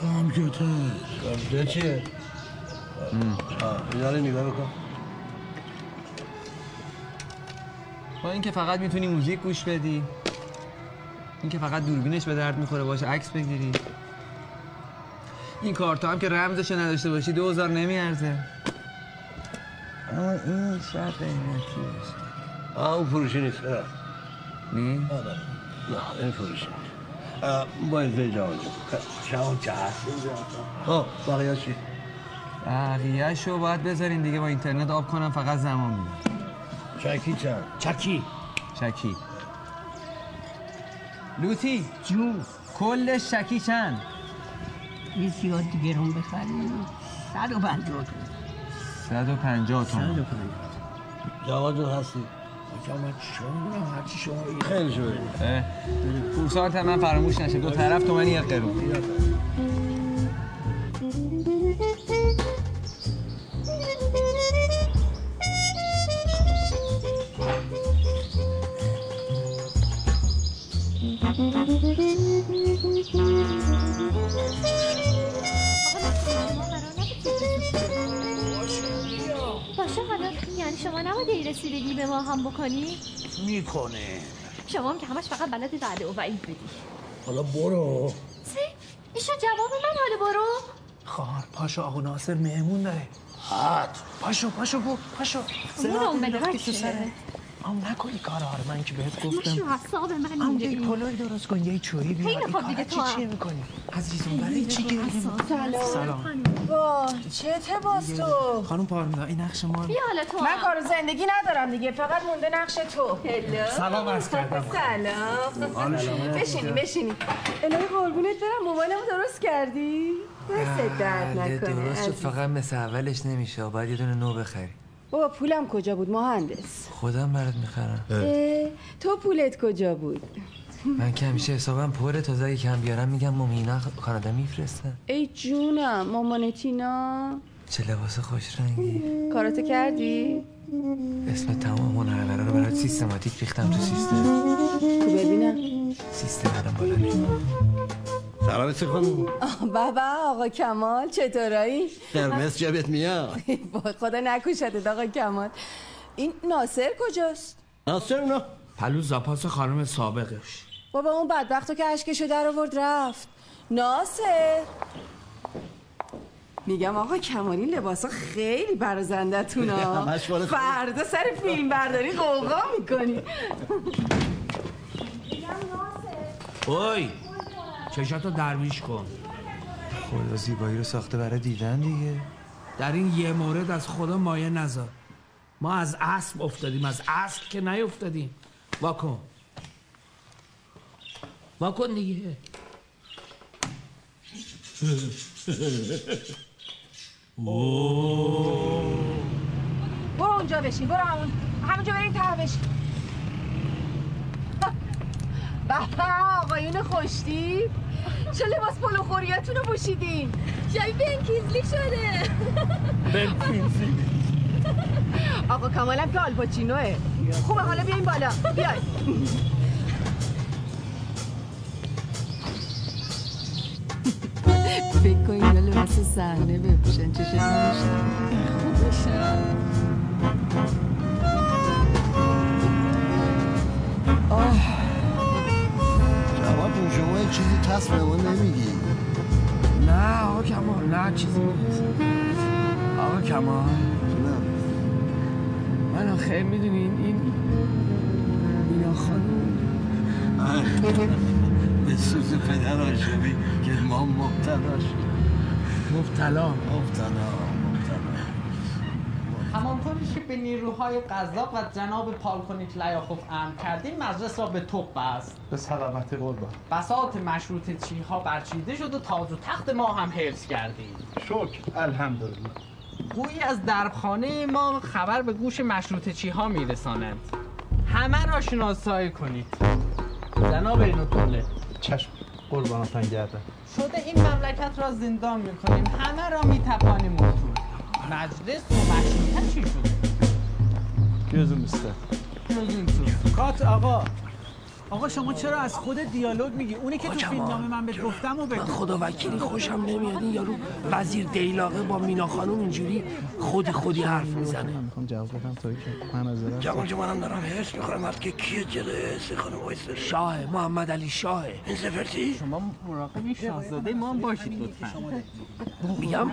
کامپیوتر. کامپیوتر چیه؟ اینا رو نگاه بکن. با اینکه فقط می‌تونی موزیک گوش بدی اینکه فقط دوربینش به درد می‌خوره باشه عکس بگیری. این کارتا هم که رمزش نداشته باشی دو هزار نمیارزه. اما این شاید قیمتی باشه. آه اون فروشی نیست. نی؟ آه، نه نه این فروشی نیست. اه، با ازده جوان جون. شما چه هست؟ آه بقیه چی؟ بقیه‌شو رو باید بذارین دیگه با اینترنت آب کنم فقط زمان میده. چکی چند؟ چکی. شکی لوتی جون کلش شکی چند؟ یه زیاد رو بخریم. صد و پنجاه تومن. 150 تومن. جوان جون هستی؟ من شما. خیلی شو پورسارت من فراموش نشه. دو طرف تومنی یک قرون شما نباید این رسیدگی به ما هم بکنی؟ می‌کنه. شما هم که همش فقط بلدی وعده و وعید بدی حالا برو. سی ایشو جواب من حالا برو. خواهر پاشو آقا ناصر مهمون داره. هات پاشو پاشو برو پاشو بده رفتی تو. سره ام نکنی کارا رو. من که بهت گفتم. حساب من اینجا یه. پلوی درست کن یه چوری بیار. این دیگه چی. چیه می‌کنی؟ عزیزم برای چی گریه می‌کنی؟ سلام. سلام. با چه باز تو؟ خانم پارمیدا این نقش ما بیا حالا تو من. کار زندگی ندارم دیگه فقط مونده نقش تو. سلام عرض کردم. سلام؟ بشینی بشینی. الهی قربونت برم. موبایلمو درست کردی؟ دست درد نکنه درست. فقط مثل اولش نمیشه. باید یه دونه نو بخری. بابا پولم کجا بود؟ مهندس. خودم برات می‌خرم. تو پولت کجا بود؟ من که همیشه حسابم پره تازه اگه کم بیارم میگم مامینا کانادا میفرستن. ای جونم مامانتینا چه لباس خوش رنگی. کاراتو کردی؟ اسم تمام هنرورا رو برات سیستماتیک ریختم تو سیستم. کو ببینم. سیستم الان بالا. سلام خانم بابا آقا کمال چطورایی قرمز جبت میاد. با خدا نکشتت آقا کمال. این ناصر کجاست؟ ناصر اونا پلو زاپاس خانم سابقش بابا اون بدبختو که اشکشو در آورد رفت. ناصر. میگم آقا کمالی لباسا خیلی مال خودم. فردا سر فیلم برداری قوقا می‌کنی. اوی. چشاتو درویش کن. خدا زیبایی رو ساخته برای دیدن دیگه. در این یه مورد از خدا مایه نذار. ما از اسب افتادیم از اصل که نیفتادیم. واکن واکن دیگه. برو اونجا بشین برو همون همونجا بریم ته بشین. بابا آقایون خوشتی چه لباس پلو خوریاتون رو پوشیدین شبیه بنکیزلی شده آقا کمالم که آلپاچینوه خوبه حالا بیاین بالا. بیاین. فکر کن اینا لباس صحنه بپوشن چه خوب میشن جواب جون شما یه چیزی تصف به ما نمیگی. نه آقا کمال نه چیزی نیست. آقا کمال. من آخه می‌دونین این مینا خانم به سوز پدر آشوی که ما مبتلا شد مبتلا. مبتلا. همانطوری که به نیروهای قذاب و جناب پالکونیک لیاخوف امر کردیم مجلس را به توپ بست. به سلامت قربان. بساط مشروط چی ها برچیده شد و تاج و تخت ما هم حفظ کردیم. شکر. الحمدلله. گویی از دربخانه ما خبر به گوش مشروط چی ها میرسانند همه را شناسایی کنید. جناب اینوتوله چشم قربانتان گردم شده این مملکت را زندان می‌کنیم. همه را میتپانیم اصول مجلس و مشروطه چی شده گزم است. کات آقا. آقا شما چرا از خود دیالوگ میگی؟ اونی که تو آقا فیلم کمال. نامه من بهت گفتم و بگو. من خدا وکیلی خوشم نمیاد. این یارو وزیر دیلاقه با مینا خانم اینجوری خودی خودی حرف می‌زنه. می‌خوام جواب بدم تا که من از دارم جوان جو منم دارم هرس می‌خورم مرد که کیه جلوی سی خانم وایسته شاه محمد علی شاهه. این سفرتی شما مراقب شاهزاده ما هم باشید لطفا. میگم؟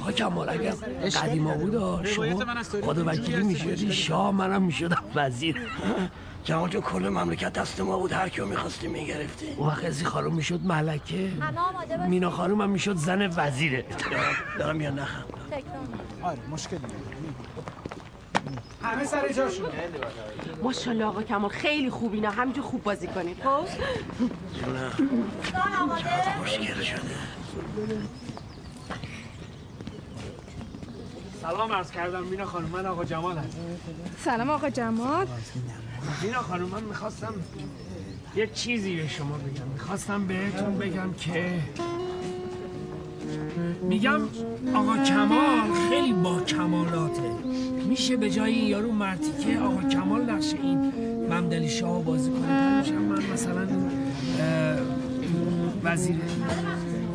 آقا کمال اگر قدیما بود شما خدا وکیلی می‌شدی شاه منم می‌شدم وزیر. جوان جو کل مملکت دست ما بود هر کیو می‌خواستی می‌گرفتی اون وقت ازی خانم می‌شد ملکه. مینا خانم هم می‌شد زن وزیره. دارم یا نخم. آره مشکلی همه سر جاشونه ماشاءالله آقا کمال خیلی خوبی نه همینجور خوب بازی کنید خب؟ مشکل شده. سلام عرض کردم مینا خانم من آقا جمال هستم سلام آقا جمال. مینا خانم من می‌خواستم یه چیزی به شما بگم. می‌خواستم بهتون بگم که میگم آقا کمال خیلی با کمالاته. میشه به جای این یارو مرتیکه آقا کمال نقش این ممدلی شاه بازی کنه میشم من مثلا وزیر.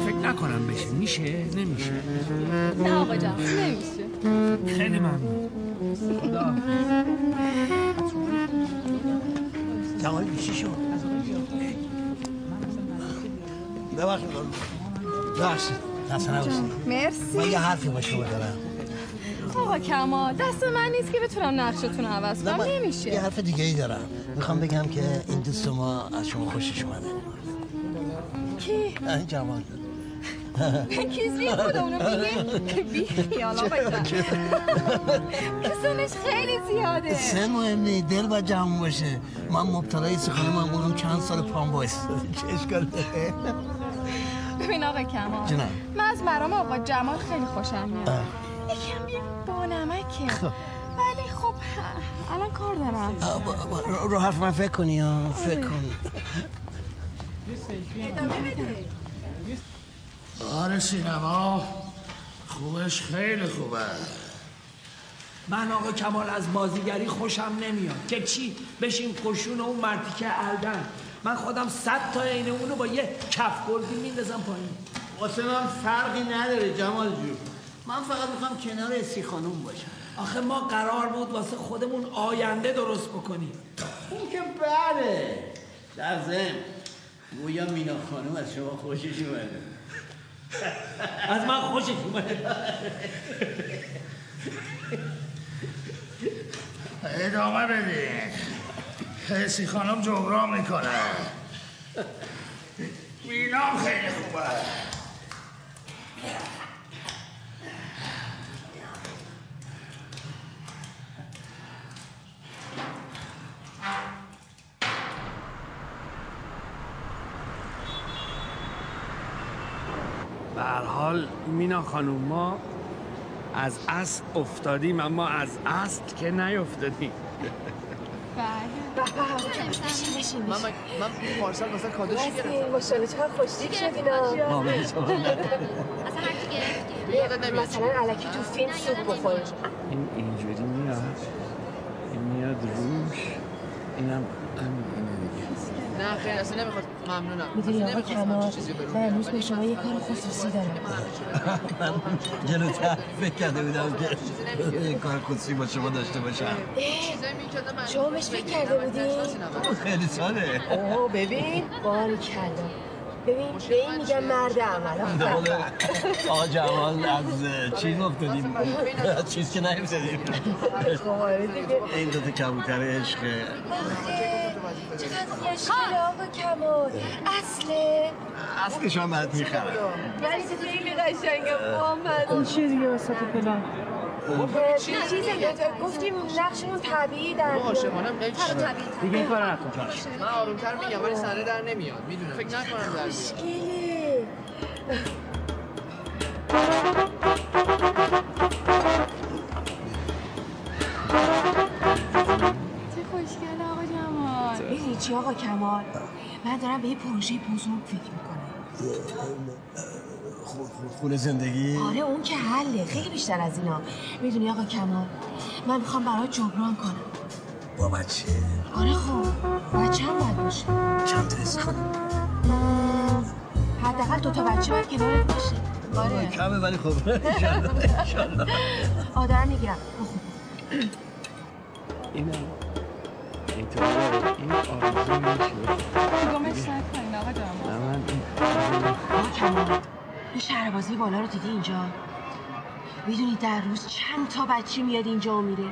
فکر نکنم بشه. میشه؟ نمیشه. نه آقا جمال نمیشه. خیلی ممنون. خدا جوان بیشی شد ببخشید ببخشید دست نباشید مرسی. من یه حرفی با شما دارم. آقا کمال دست من نیست که بتونم نقشتون عوض کنم. من یه نمیشه حرف دیگه ای دارم. می‌خوام بگم که این دوست ما از شما خوشش اومده. کی؟ این جوان. کیزلی کدومونو میگی؟ بی خیال آقا جمال سنش خیلی زیاده سن مهم نیست دل باید جمع باشه من مبتلای سخانه من بودم چند سال پام باعث چه اشکال داره ببین آقا کمال جونم. من از مرام آقا جمال خیلی خوشم میاد یکم بیا با نمکه ولی خب الان کار دارم رو- حرف من فکر کنی فکر کن آره سینما. خوبش خیلی خوبه. من آقا کمال از بازیگری خوشم نمیاد. که چی؟ بشین قشون اون مرتیکه الدن. من خودم صد تا عین اونو با یه کف گلدی میندازم پایین. واسه من فرقی نداره جمال جون. من فقط می‌خوام کنار اسی خانوم باشم. آخه ما قرار بود واسه خودمون آینده درست بکنیم. اون که بله. در ضمن گویا مینا خانوم از شما خوشش اومده. از من خوشش اومده ادامه بدین حسی خانم جبران می‌کنه. مینا خیلی خوبه. به هر حال مینا خانوم ما از اصل افتادیم اما از اصل که نیفتادیم. بشین من من پارسال مثلا کادوش گرفتم ماشاءالله چقدر خوشتیپ شدینا مثلا علکی تو فیلم سوپ بخور این اینجوری میاد. این میاد روش. اینم نه خیلی اصلا نمی‌خواد ممنونم. می‌دونی اصلا آقا کمال من. امروز به شما یه کار خصوصی دارم. من جلوتر فکر کرده بودم که یه کار خصوصی با شما داشته باشم. شما بهش فکر کرده بودی؟ خیلی ساله. اوه ببین باری کلا. ببین به این میگم مرد عمل آقا جمال از چیز افتادیم. از چیز که نیفتادیم. این دوتا کبوتر عشقه چقدر خوشگله آقا کمال اصله اصلش هم برات می‌خرم ولی خیلی قشنگه محمد. این چیه دیگه وسط پلان. چیز گفتیم نقشمون طبیعی در ما عاشقانم خیلی دیگه این کارو نکن من آرومتر میگم ولی صحنه در نمیاد. می‌دونم. فکر نکنم در بیاد. خوشگله چه خوشگله آقا جمال می‌دونی چی آقا کمال؟ من دارم به یه پروژه بزرگ فکر می‌کنم. خونه زندگی؟ آره اون که حله. خیلی بیشتر از اینا. می‌دونی آقا کمال من می‌خوام برای جبران کنم. با بچه؟ آره خب. بچه هم باید باشه. چند تا کنم حداقل دو تا بچه باید کنارت باشه. آره. کمه ولی خب انشالله آدم می‌گیرم. اینم اینطوره این آرزو میشه. گمش نکنین آقا جمال نه من این آقا این شهربازی بالا رو دیدی اینجا؟ می‌دونی در روز چند تا بچه میاد اینجا و میره.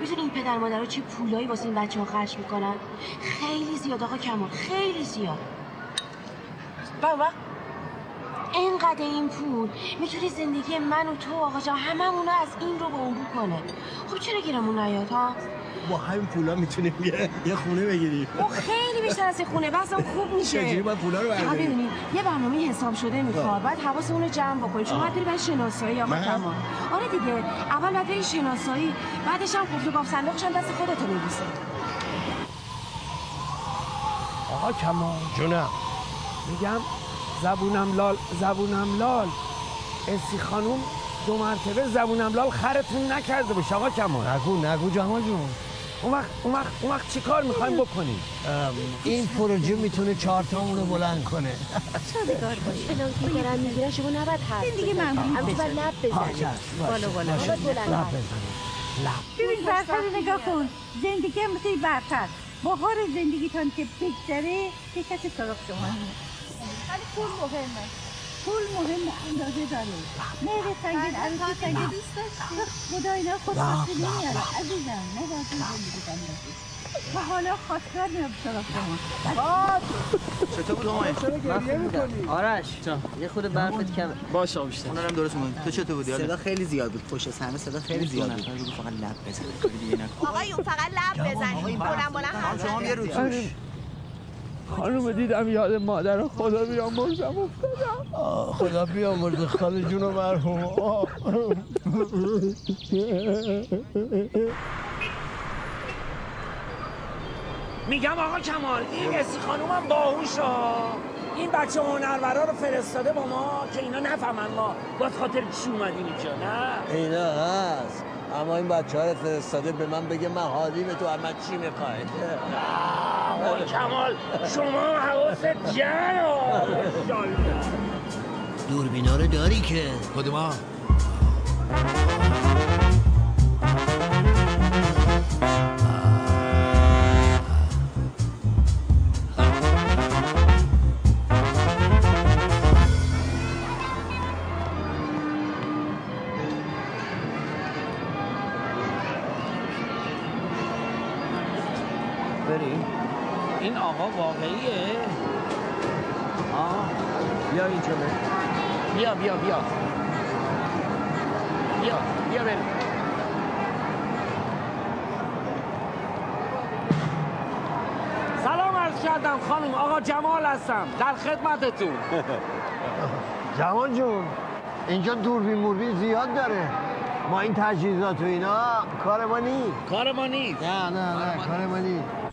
می‌دونی این پدر مادرها چه پولایی واسه این بچه ها خرج می‌کنن؟ خیلی زیاد آقا کمال خیلی زیاد. وقت اینقدر این پول می‌تونی زندگی من و تو آقا جان هممونو از این رو به اون کنه. خب چرا گیرمون نیاد ها؟ با همین پولا می‌تونیم یه یه خونه بگیریم. او خیلی بیشتر از خونه بسم خوب میشه. چجوری باید پولا رو برداریم؟ ببینید یه برنامه حساب شده می‌خواد باید حواسمون رو جمع بکنید. شما باید بری برای شناسایی آقا؟ کمال آره دیگه اول باید بری شناسایی بعدش هم قفل و گاف صندوقش هم دست خودتو میبوسه. آقا کمال. جونم. میگم زبونم لال زبونم لال. اسی خانوم دو مرتبه زبونم لال خرتون نکرده باشه آقا کمال. نگو نگو جمال جون. اون وقت اون وقت اون وقت چیکار می‌خوایم بکنیم؟ این پروژه می‌تونه چهار تامون رو بلند کنه. چادگار باش الهی دارن می‌گیرن شما نباید حرف این دیگه معمولی اما بزن. باید لب بزنی بالا بالا. باشه. بلند لب حرف بزنی. ببین برتر نگاه کن. زندگی هم مثل برتر. بهار زندگیتان که بگذره یه کسی سراغ شما. ولی پول مهمه. پول مهم اندازه داره. مهر سنگین عروسی سنگین. خدا اینا خود خواست نمیاره عزیزم نباید این زندگی اندازه و حالا خواستگر میام سراغ شما. چطور بود؟ همه؟ چرا گریه می‌کنی؟ آرش یه خود برفت کمه باشه بیشتر اونم درست مون تو چطور بودی؟ صدا خیلی زیاد بود پشت صحنه صدا خیلی زیاد بود. فقط لب بزن. آقایون فقط لب بزنید بلند بلند حرف شما یه رو آره. خانوم دیدم یاد مادر خدا بیامرزم افتادم. آه، خدا بیامرزه. خاله جون و مرحوم. میگم آقا کمال این اسی خانومم باهوشا. این بچه هنرورا رو فرستاده با ما که اینا نفهمن ما با خاطر چی اومدیم اینجا نه؟ اینا هست. اما این بچه ها رو فرستاده به من بگه من حالی به تو اما چی می‌خوای؟ آقا کمال. شما حواست جمع دوربینا رو داری که. کدوما بریم آقا واقعیه آه بیا اینجا بریم بیا بیا بیا بیا بیا بریم سلام عرض کردم خانم آقا جمال هستم. در خدمتتون. جوان جون اینجا دوربین موربین زیاد داره. ما این تجهیزات و اینا کار ما نیست. کار ما نیست. نه نه نه کار ما نیست.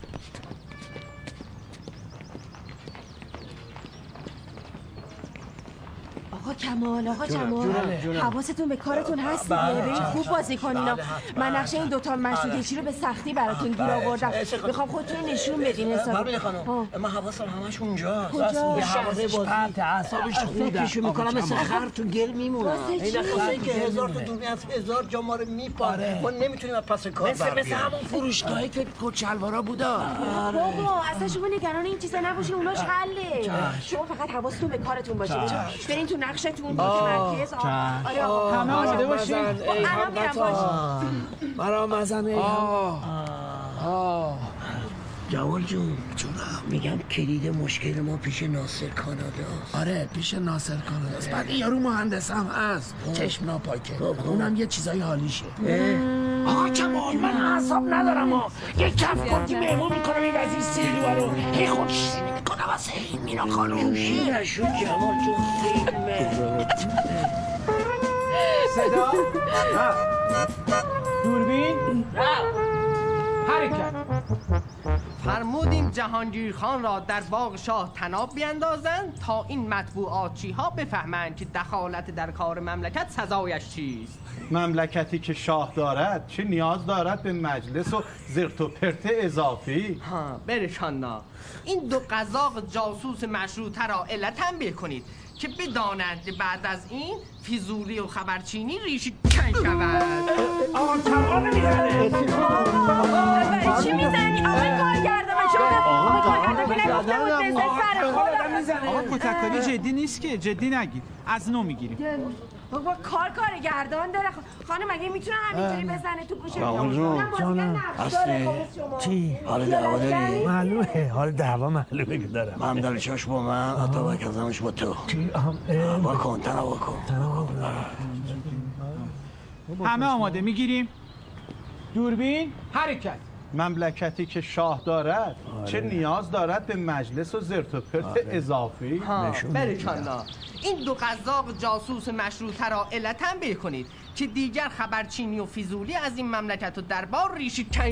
آقا کمال آقا جمال. حواستون به کارتون هست دیگه. بله. خوب بازی کنین. بله، من نقشه این دوتا مشروطه چی رو به سختی براتون گیر آوردم. می‌خوام خودتون نشون بدین حساب. بله خانم. من حواسم همش اونجا کجا؟ یه حواسه بازی. پرت اعصابش خودم می‌کنم مثل. خر تو گل چی؟ این خاصه که هزار تا میمونه. دوربین از هزار جا ما رو میپاره. ما نمی‌تونیم از پس کار مثل مثل. همون فروشگاهی که کچلوارا بودا. بابا اصلا شما نگران این چیزا نباشین اوناش حله. شما فقط حواستون به کارتون باشه. برین تو نقشتون آه، متمرکز. آره آقا. همه آقا، آماده آقا، باشین. الان میرم باش مرا مزنه جوان جون. میگم کلید مشکل ما پیش ناصر کانادا آره پیش ناصر کانادا. است بعد یارو مهندس هم هست چشم ناپاکه. اونم یه چیزای حالیشه. آقا کمال من اعصاب ندارم ها. یه کف کردی مهمون می‌کنم این وزیر سیلوه رو هی خودش می‌کنم واسه این مینا خانوم نشو جوان جون فیلمه صدا؟ دوربین؟ حرکت. فرمودیم جهانگیر خان را در باغ شاه تناب بیندازند تا این مطبوعاتچی ها بفهمند که دخالت در کار مملکت سزایش چیست. مملکتی که شاه دارد چه نیاز دارد به مجلس و زرت و پرت اضافی؟ ها برشانا این دو قزاق جاسوس مشروطه را علت تنبیه کنید که بدانند بعد از این فیزولی و خبرچینی ریشی کن شود. آقا کمال می‌زنه. چی می‌زنی؟ آقای شما. آقای کارگردان که نگفته بود بزن سر خودم آقا کتککاری جدی نیست که؟ جدی نگیر. از نو می‌گیریم. بابا کار کارگردان داره. خ- خانم مگه می‌تونه همینجوری بزنه تو گوش جوان جون. اصلی. چی؟ حال دعوا داری؟ معلومه. حال دعوا معلومه که دارم. من دل چشم با من اتابک ازمش با تو. با کن تنوا کن. همه آماده می‌گیریم. دوربین. حرکت. مملکتی که شاه دارد چه نیاز دارد به مجلس و زرت و پرت اضافی؟ ها برکالا این دو قزاق جاسوس مشروطه را علت تنبیه کنید که دیگر خبرچینی و فیزولی از این مملکت و دربار ریشی کن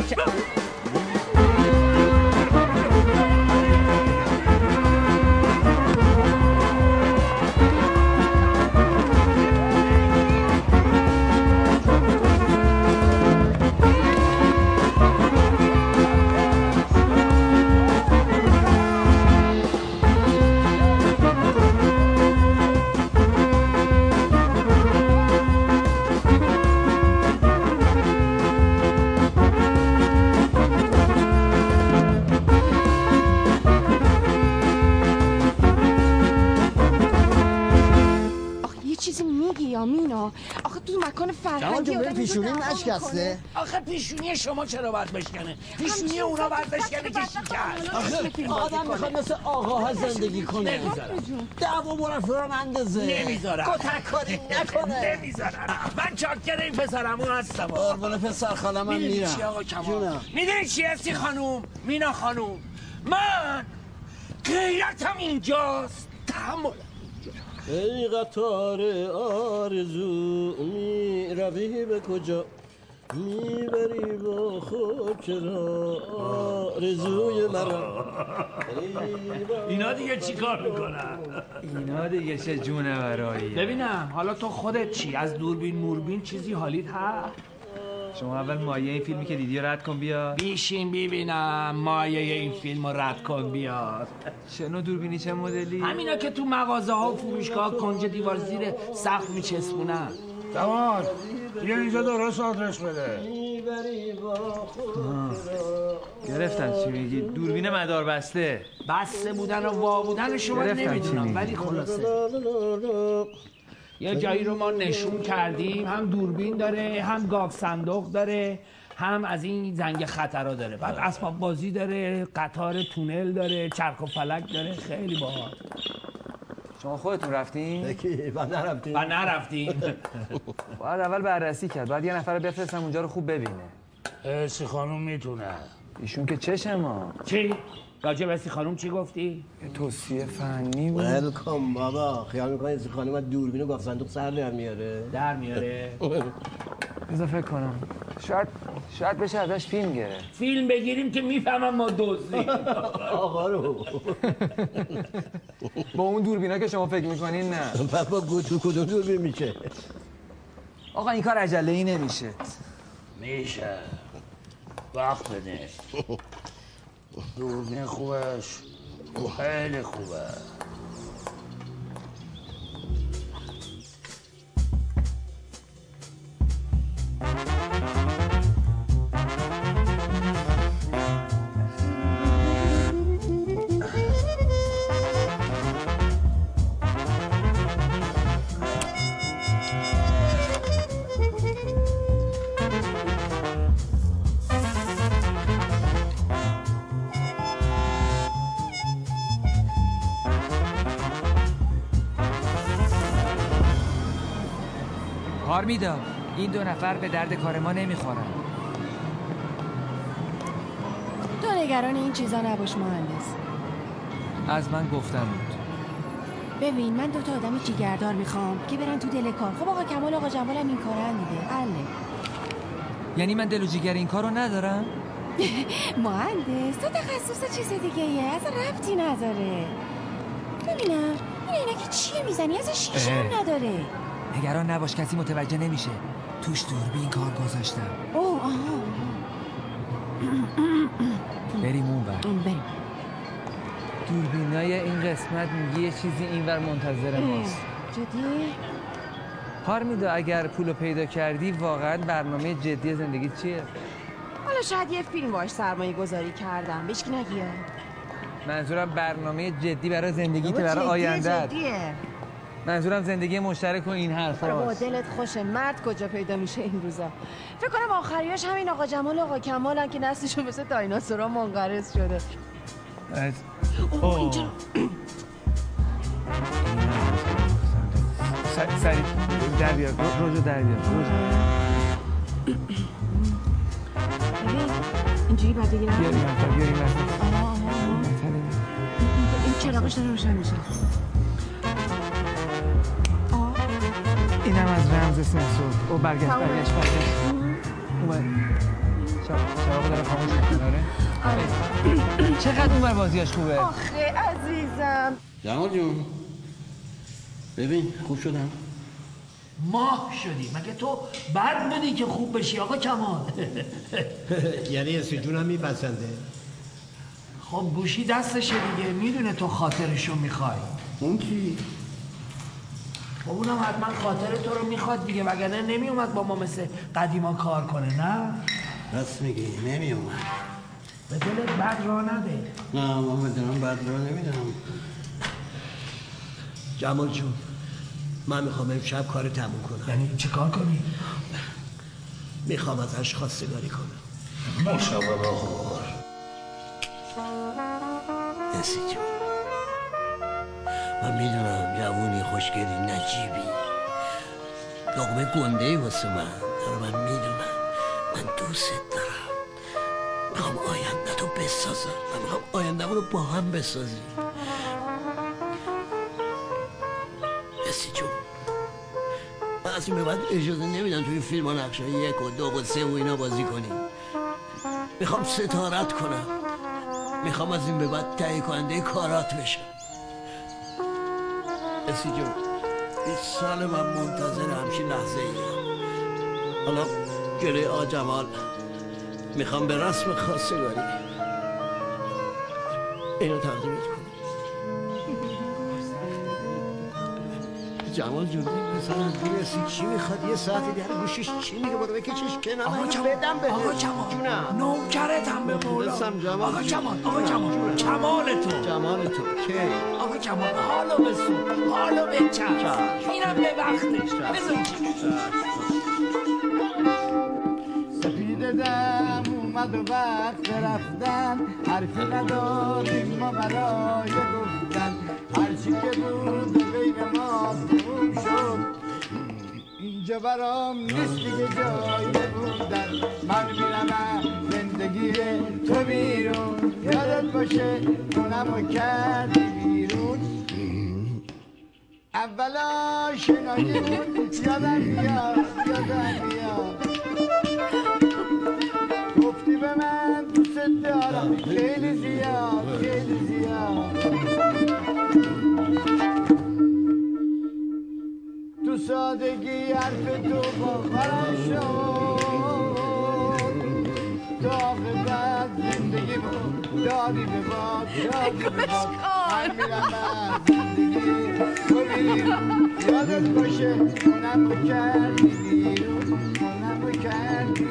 میگی یا مینا؟ آخه تو مکان فرهنگی آدم دعوا می‌کنه. آخه پیشونی شما چرا باید بشکنه؟ پیشونی اونا باید بشکنه که شکر آخه آدم می‌خواد مثل آقاها زندگی کنه. نمی‌ذارم. دعوا مرفران اندازه. نمی‌ذارم کتک کاری نکنه. نمی‌ذارم من چاکر این پسرمون هستم. قربون پسر خاله من می‌دونی میرم چی آقا کمال؟ جونم. می‌دونی چی هستی خانوم؟ مینا خانوم. من غیرتم اینجاست. تحمل ای قطار آرزو می روی به کجا؟ می‌بری با خود چرا آرزوی مرا. اینا دیگه چی کار می‌کنن؟ اینا دیگه چه جونه برایی ببینم حالا تو خودت چی؟ از دوربین موربین چیزی حالیت هست؟ شما اول مایه این فیلمی که دیدی رد کن بیا. بیشین ببینم مایه این فیلم رد کن بیاد چه نوع دوربینی چه مدلی؟ همینا که تو مغازه ها و فروشگاه کنج دیوار زیر سقف میچسبونن. جوان بیا اینجا درست آدرس بده. گرفتم چی میگی؟ دوربین مدار بسته. بسته بودن و وا بودن شما نمی‌دونم میگی. ولی خلاصه. یه جایی رو ما نشون کردیم هم دوربین داره هم گاف صندوق داره هم از این زنگ خطرها داره. بعد اسباب بازی داره قطار تونل داره چرخ و فلک داره. خیلی باحال. شما خودتون رفتین؟ و نرفتیم. و نرفتیم. باید اول بررسی کرد. باید یه نفر بفرستم اونجا رو خوب ببینه. اسی خانوم می‌تونه. ایشون که چشم ها چی؟ راجع به اسی خانوم چی گفتی؟ یه توصیه فنی بود. ولکام بابا. خیال می‌کنی این خانم از دوربین و گاف صندوق سر در میاره؟ در میاره. بذار فکر کنم. شاید شاید بشه ازش فیلم گرفت. فیلم بگیریم که می‌فهمم ما دزدی. آقا رو. با اون دوربینا که شما فکر می‌کنین نه. بابا گوتو کدوم دوربین میشه؟ آقا این کار عجله ای نمیشه. میشه. وقت بده. دوربین خوبش. خیلی خوبه. پارمیدا این دو نفر به درد کار ما نمی‌خورن. تو نگران این چیزا نباش مهندس. از من گفتن بود. ببین من دو تا آدم جیگردار می‌خوام که برن تو دل کار. خب آقا کمال آقا جمال هم این کارن دیگه حله یعنی من دل و جیگر این کارو ندارم؟ مهندس تو تخصص چیز دیگه ایه. اصلا ربطی نداره. ببینم این عینک چیه می‌زنی؟ از شیشه. نداره. نگران نباش کسی متوجه نمیشه. توش دوربین کار گذاشتم. اوه آها بریم اون بر بریم. دوربینای این قسمت میگه یه چیزی اینور منتظر ماست. جدی؟ پارمیدا اگر پولو پیدا کردی واقعا برنامه جدی زندگی چیه؟ حالا شاید یه فیلم باش سرمایه گذاری کردم. بهش نگیه. منظورم برنامه جدی برای زندگی که بابا برای آینده جدیه. منظورم زندگی مشترک و این حرف آره بابا دلت خوشه مرد کجا پیدا میشه این روزا؟ فکر کنم آخریاش همین آقا جمال و آقا کمالن که نسلشون مثل دایناسورا منقرض شده. اوه اینجا. سریع در بیار. رو- روزو در بیار. ببین اینجوری باید بگیرم؟ بیار این وسط بیار این وسط آها، آها. این چراغش داره روشن میشه. اینم از رمز سنسور. او برگشت. برگشت برگشت. اومد. چراغ داره خاموش می‌کنه آره. چقدر اون بازیاش خوبه؟ آخه عزیزم. جمال جون. ببین خوب شدم. ماه شدی. مگه تو بد بودی که خوب بشی آقا کمال؟ یعنی اسی جونم میپسنده؟ خب گوشی دستشه دیگه. می‌دونه تو خاطرشو می‌خوای. اون کی؟ خب اونم حتما خاطر تو رو می‌خواد دیگه وگرنه نمیومد با ما مثل قدیما کار کنه نه؟ راست میگی نمی اومد به دلت بد را نده. نه ما بدونم بد را نمی‌دونم جمال جون من می‌خوام امشب کار تموم کنم. یعنی چه کار کنی؟ می‌خوام ازش خواستگاری کنم. مشابه بخور اسی جون. من می‌دونم جوونی خوشگلی نجیبی. لقمه گنده ای واسه من. آره من می‌دونم. من دوست دارم. می‌خوام آینده تو بسازم. من می‌خوام آینده رو با هم بسازیم. اسی جون. من از این به بعد اجازه نمیدم توی فیلم ها نقشه یک و دو و سه و اینا بازی کنیم. می‌خوام ستارت کنم. می‌خوام از این به بعد تهیه کننده کارات بشم. اسی جون. این سال من منتظر همچین لحظه ای حالا جلوی آ جمال می‌خوام به رسم خواستگاری اینو تقدیمت کنم جمال جون مثلا اسی چی می‌خواد؟ یه ساعتی در گوشش چی میگه؟ برو بکشش کنار. آقا جمال بدم بهش آقا جمال جونم. مخلصم جمال آقا. جمال آقا جمال. کمال تو. جمال تو. کی؟ آقا کمال حالو بسو. حالو بچرخ. اینم به وقتش. بذار سپید دم آمد و وقت رفتن. حرفی نداریم ما برای گفتن. هرچی که بود بین ما تموم شد. اینجا برام نیست دیگه جای بودن. من میرم زندگی تو بیرون. یادت باشه خونمو کردی بیرون. اولا شنایمون یادم میاد یادم میاد گفتی به من دوست دارم خیلی زیاد خیلی زیاد. تو سادگی حرف تو باورم شد بعد زندگی بود دادی به باد دادی به باد. من میرم زندگی. بیرون یادت باشه اونم رو کردی. بیرون رو کردی.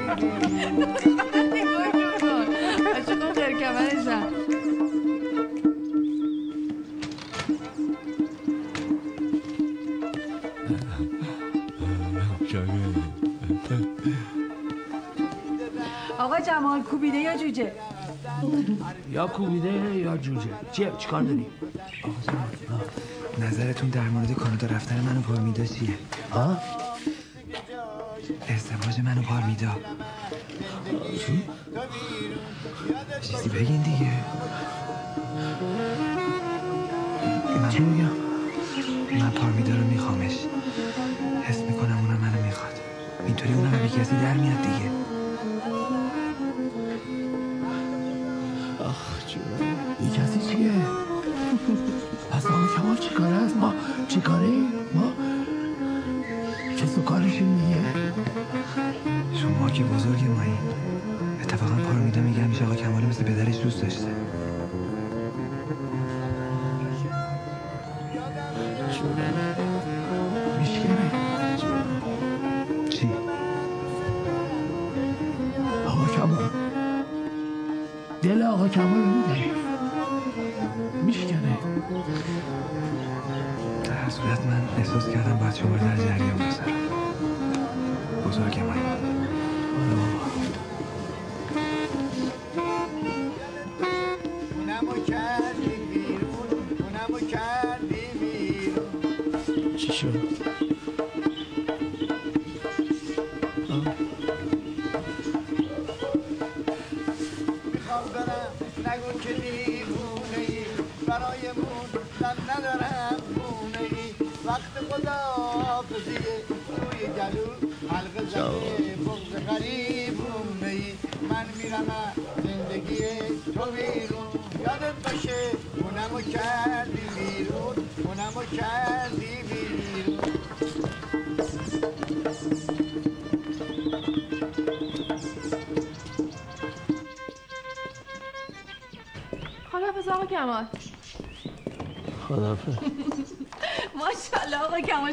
بیرون عاشق خرکمرشم آقا جمال کوبیده یا جوجه؟ یا کوبیده یا جوجه. چیه؟ چیکار داری؟ نظرتون در مورد کانادا رفتن من و پارمیدا چیه؟ ها؟ ازدواج من و پارمیدا چیزی بگین دیگه. من میگم؟ من پارمیدا رو میخوامش. حس می‌کنم اونم منو می‌خواد. اینطوری اونم به کسی در میاد دیگه. کمال چیکاره است؟ ما چیکاره؟ ما؟ و کارشون دیگه شما که بزرگ مایی. اتفاقا پارمیدا میگه همیشه آقا کمال مثل پدرش دوست داشته. میشکنه. چی؟ آقا کمال. دل آقا کمال. احساس کردم باید شما رو در جریان بذارم بزرگ مایی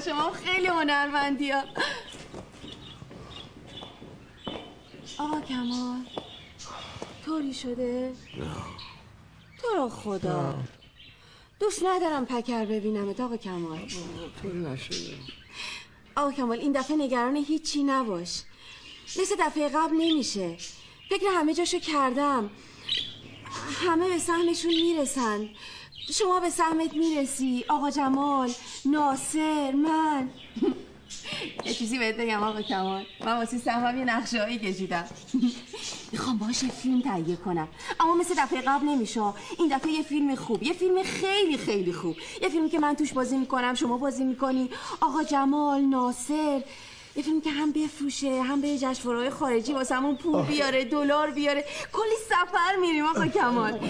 شما خیلی هنرمندی ها. آقا کمال طوری شده؟ تو رو خدا. دوست ندارم پکر ببینم آقا کمال. طوری نشده. آقا کمال این دفعه نگران هیچی نباش. مثل دفعه قبل نمیشه. فکر همه جاشو کردم. همه به سهمشون می‌رسن. شما به سهمت می‌رسی. آقا جمال ناصر من. یه چیزی بهت بگم آقا کمال من واسه سهمم یه نقشه هایی کشیدم. می‌خوام باشه فیلم تهیه کنم. اما مثل دفعه قبل نمیشه. این دفعه یه فیلم خوب یه فیلم خیلی خیلی خوب. یه فیلمی که من توش بازی می‌کنم شما بازی می‌کنی. آقا جمال ناصر. یه فیلم که هم بفروشه هم به جشنواره‌های خارجی واسمون پول بیاره دلار بیاره. کلی سفر میریم آقا کمال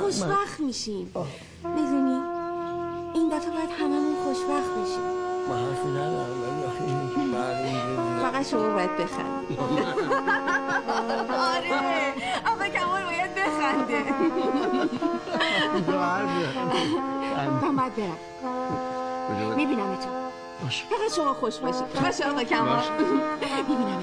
خوشبخت میشیم. می‌دونی این دفعه باید هممون خوشبخت بشیم. من حرفی ندارم ولی آخه اینی که بعد اینجوریه. فقط شما باید بخند آره. آقا کمال باید بخنده. من باید برم. می‌بینم تو فقط شما خوش باشید. باشه آقا کمال. می‌بینم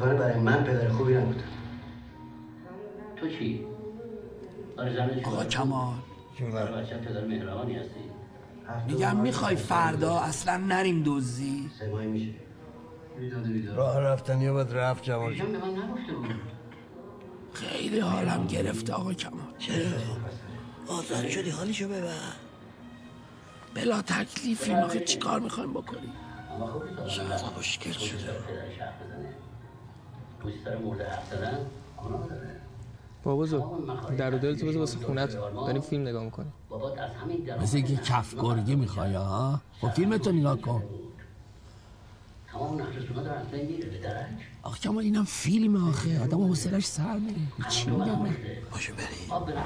متاسفانه برای من پدر خوبی نبود. تو چی؟ آقا کمال. پدر مهربانی هستی. میگم می‌خوای فردا اصلا نریم دوزی. سمایی میشه. راه رفتن یا باید رفت جمال جان خیلی حالم گرفت آقا کمال. چرا؟ آزاد شدی حالیشو ببر. بلا تکلیفیم چی خب چیکار می‌خوایم بکنیم؟ شاید مشکل شده. پوست داره مرده حرف زدن گناه داره بابا زو در و دلتو بذار واسه خونت داریم فیلم نگاه می‌کنیم بابات از همین در مثل اینکه کفگرگی می‌خوای ها خب فیلمتو نگاه کن تمام نخلصونا دارن میره به درک آخه کمال اینم فیلم آخه آدم حوصلش سر میره چی میگم من باشو بری آب برم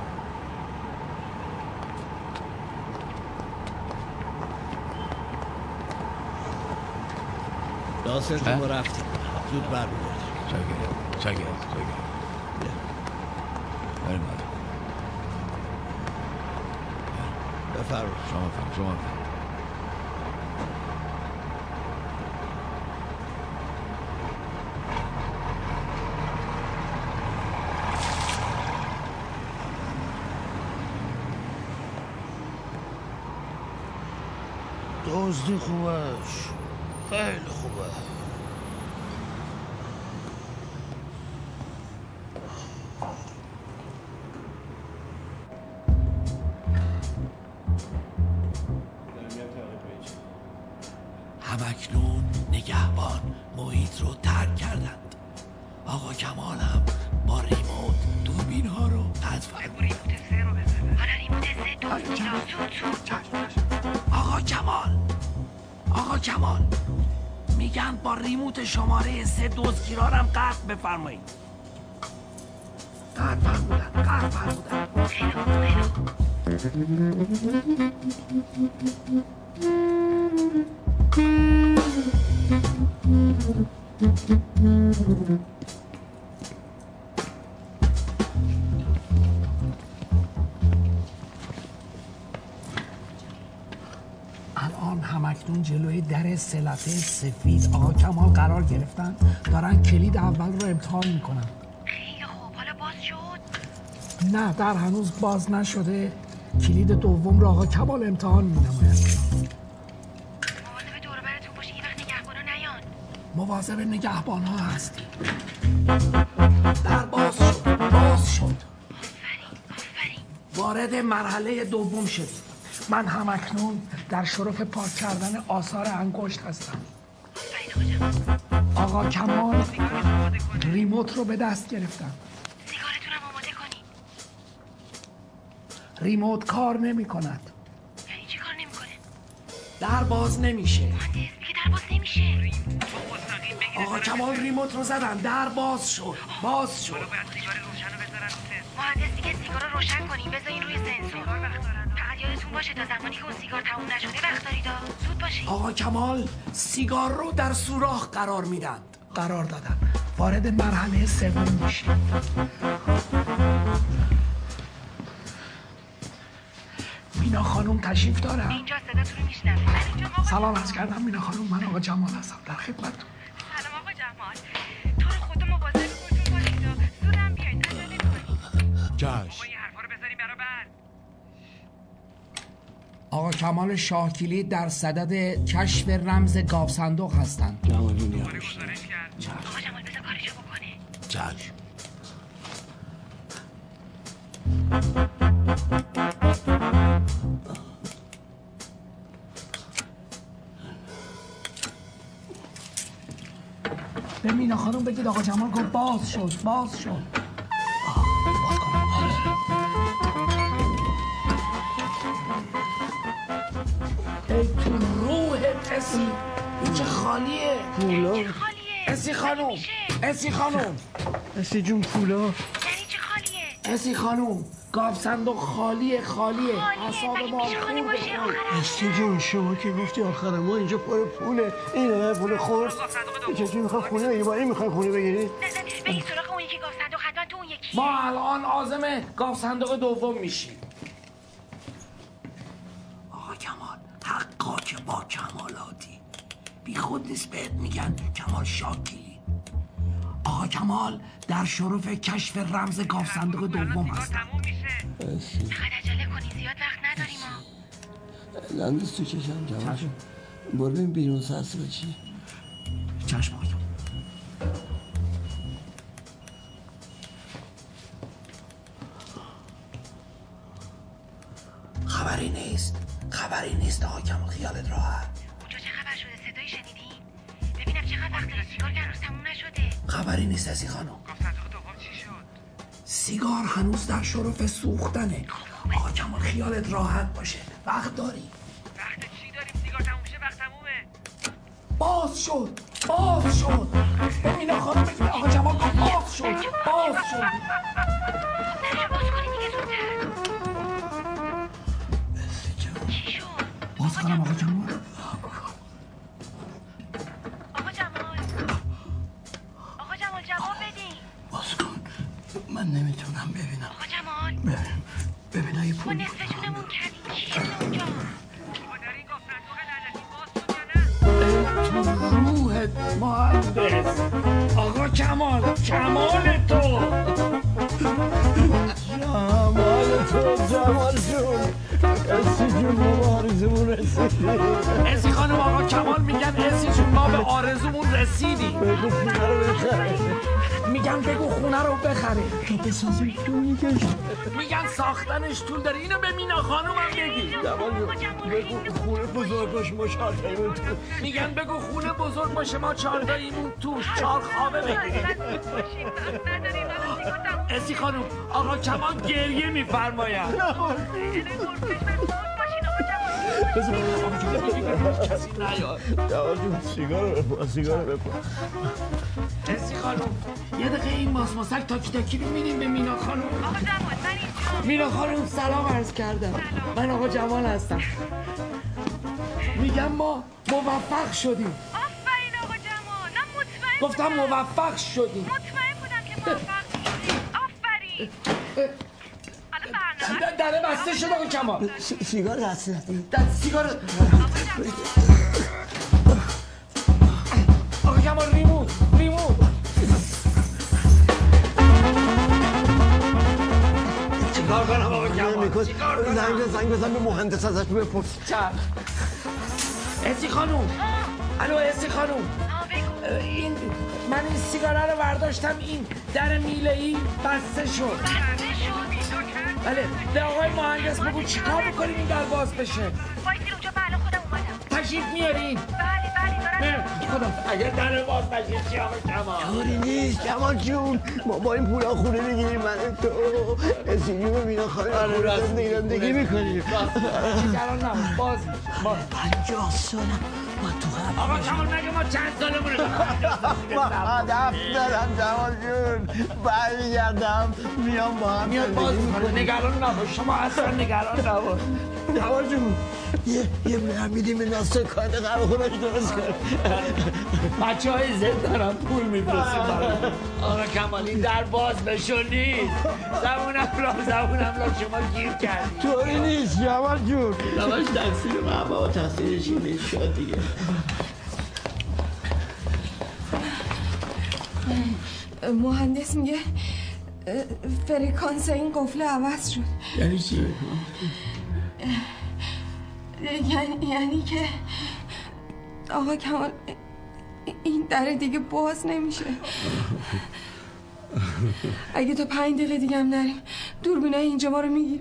ناصر جون ما رفتیم زود برمیگردیم چاکرم چاکرم چاکرم بریم خوبش خیلی خوبه بفرمایید خیلی خوب، خیلی خوب. الان همکنون جلوی در سلطه سفید شد نه در هنوز باز نشده. کلید دوم رو آقا کمال امتحان نگهبانا نیان مواظب نگهبان ها هستیم در باز شد باز شد. وارد مرحله دوم شد. من همکنون در شرف پاک کردن آثار انگشت هستم. آقا کمال ریموت رو به دست گرفتم سیگارتونم آماده کنی ریموت کار نمی کند. یعنی چی کار نمی‌کنه در باز نمیشه. میگه در باز نمیشه؟ آقا کمال ریموت رو زدن. در باز شد. باز شد. مهندس دیگه سیگار رو روشن کنیم. بذارین روی سنسور فقط یادتون باشه. تا زمانی که اون سیگار تموم نشده وقت دارید. زود باشین آقا کمال سیگار رو در سوراخ قرار میدن قرار دادن. وارد مرحله سوم میشیم مینا خانم تشریف دارم اینجا صداتون رو میشنوه من اینجا آقا سلام عرض کردم مینا خانم من آقا جمال هستم. در خدمتتون. سلام آقا جمال. تو رو خدا مواظب خودتون باشید آ. زودم بیاید. عجله کنید. جاش. این حرفا رو بذاریم برا بعد آقا کمال شاهکلی در صدد کشف رمز گاو صندوق هستند. آقا جمال بذار کارشو بکنه چشم به مینا خانم بگید آقا جمال گفت باز شد باز شد. آه، باز کنم. ای تو روح اسی این چه خالیه. پولا اسی خانوم اسی خانوم اسی جون پولا. یعنی چه خالیه؟ اسی خانوم گاف صندوق خالیه خالیه. اعصاب ما خورده اسی جون شما که گفتی آخر ما اینجا پر پوله. این همه پول خورد چجوری می‌خوای خونه بگیری؟ با این می‌خوای خونه بگیری؟ برید سراغ اون یکی گاف صندوق حتما تو اون یکی. ما الان عازم گاف صندوق دوم میشیم. آقا کمال حقا که با کمالاتی. بی خود نیست بهت میگن. کمال شاکی. آقا کمال در شرف کشف رمز گاف صندوق دوم هستن چقدر عجله کنی زیاد وقت نداریم ما. لندس تو چشم برو ببین بیرون سرس رو چی؟ چشم آقا خبری نیست. خبری نیست آقا کمال خیالت راحت. خبری نیست ازی خانم. سیگار هنوز در شرف سوختنه. آقا کمال خیالت راحت باشه. وقت داری. وقت چی داریم؟ سیگار تموم شه وقت تمومه. باز شد. باز شد. ببین خانم بگیم آقا جمال باز شد. باز شد. باز کنم آقا جمال ببین بگو خونه رو بخره تا بسازیم تو میکش میگن ساختنش طول داره اینو به مینا خانم هم بگی بگو خونه بزرگ باش ما چهارتاییمون تو میگن بگو خونه بزرگ باشه ما چهارتاییمون توش چهار خوابه بگیریم اسی خانم آقا کمال گریه میفرماید کسی نیاد سیگار رو بپا سیگار رو بپا اسی خانم. یه دقیقه این ماسماسک تاکی تاکی رو میدیم به مینا خانم. آقا جمال من اینجا مینا خانم سلام عرض کردم. من آقا جمال هستم. میگم ما موفق شدیم. آفرین آقا جمال نه مطمئن گفتم موفق شدیم. مطمئن بودم که موفق شدی آفرین. دره بسته شد آقا کمال. سیگار دست سیگار آقا کمال ریموت. ریموت چیکار کنم آقا کمال زنگ بزن زنگ بزن به مهندس ازش بپرس. چشم اسی خانوم. الو اسی خانوم. این من این سیگاره رو برداشتم این در میله ای بسته شد. بله به آقای مهندس بگو چیکار بکنیم این در باز بشه. وایسی اونجا بله خودم اومدم. تشریف میارین. بله. اگر در باز بشه چی آقا کمال نیست کمال جون. ما با این پولا خونه می‌گیریم من تو. اسی جون مینا خانم خونه زندگی زندگی می‌کنیم. نگران نباش باز. میشه باز پنجاه سالم. ما تو آقا کمال مگه ما چند سالمونه؟ ما هدف دارم جمال جون. برمیگردم میام با هم میاد باز می‌کنه. نگران نباش. شما اصلا نگران نباش. جون. یه یه میدیم به ناسه کار قهوه خونش درست کن بچه های زد دارم پول میفرستیم برای آقا کمال این در باز بشو نیست زبونم را زبونم را شما گیر کردی. طوری نیست جمال جون. همش تقصیر من بابا تقصیرش این شد دیگه. مهندس میگه فرکانس این قفل عوض شد. یعنی چی؟ یعنی, یعنی که آقا کمال این در دیگه باز نمیشه. اگه تا پنج دقیقه دیگه هم نریم دوربینای اینجا ما رو میگیر.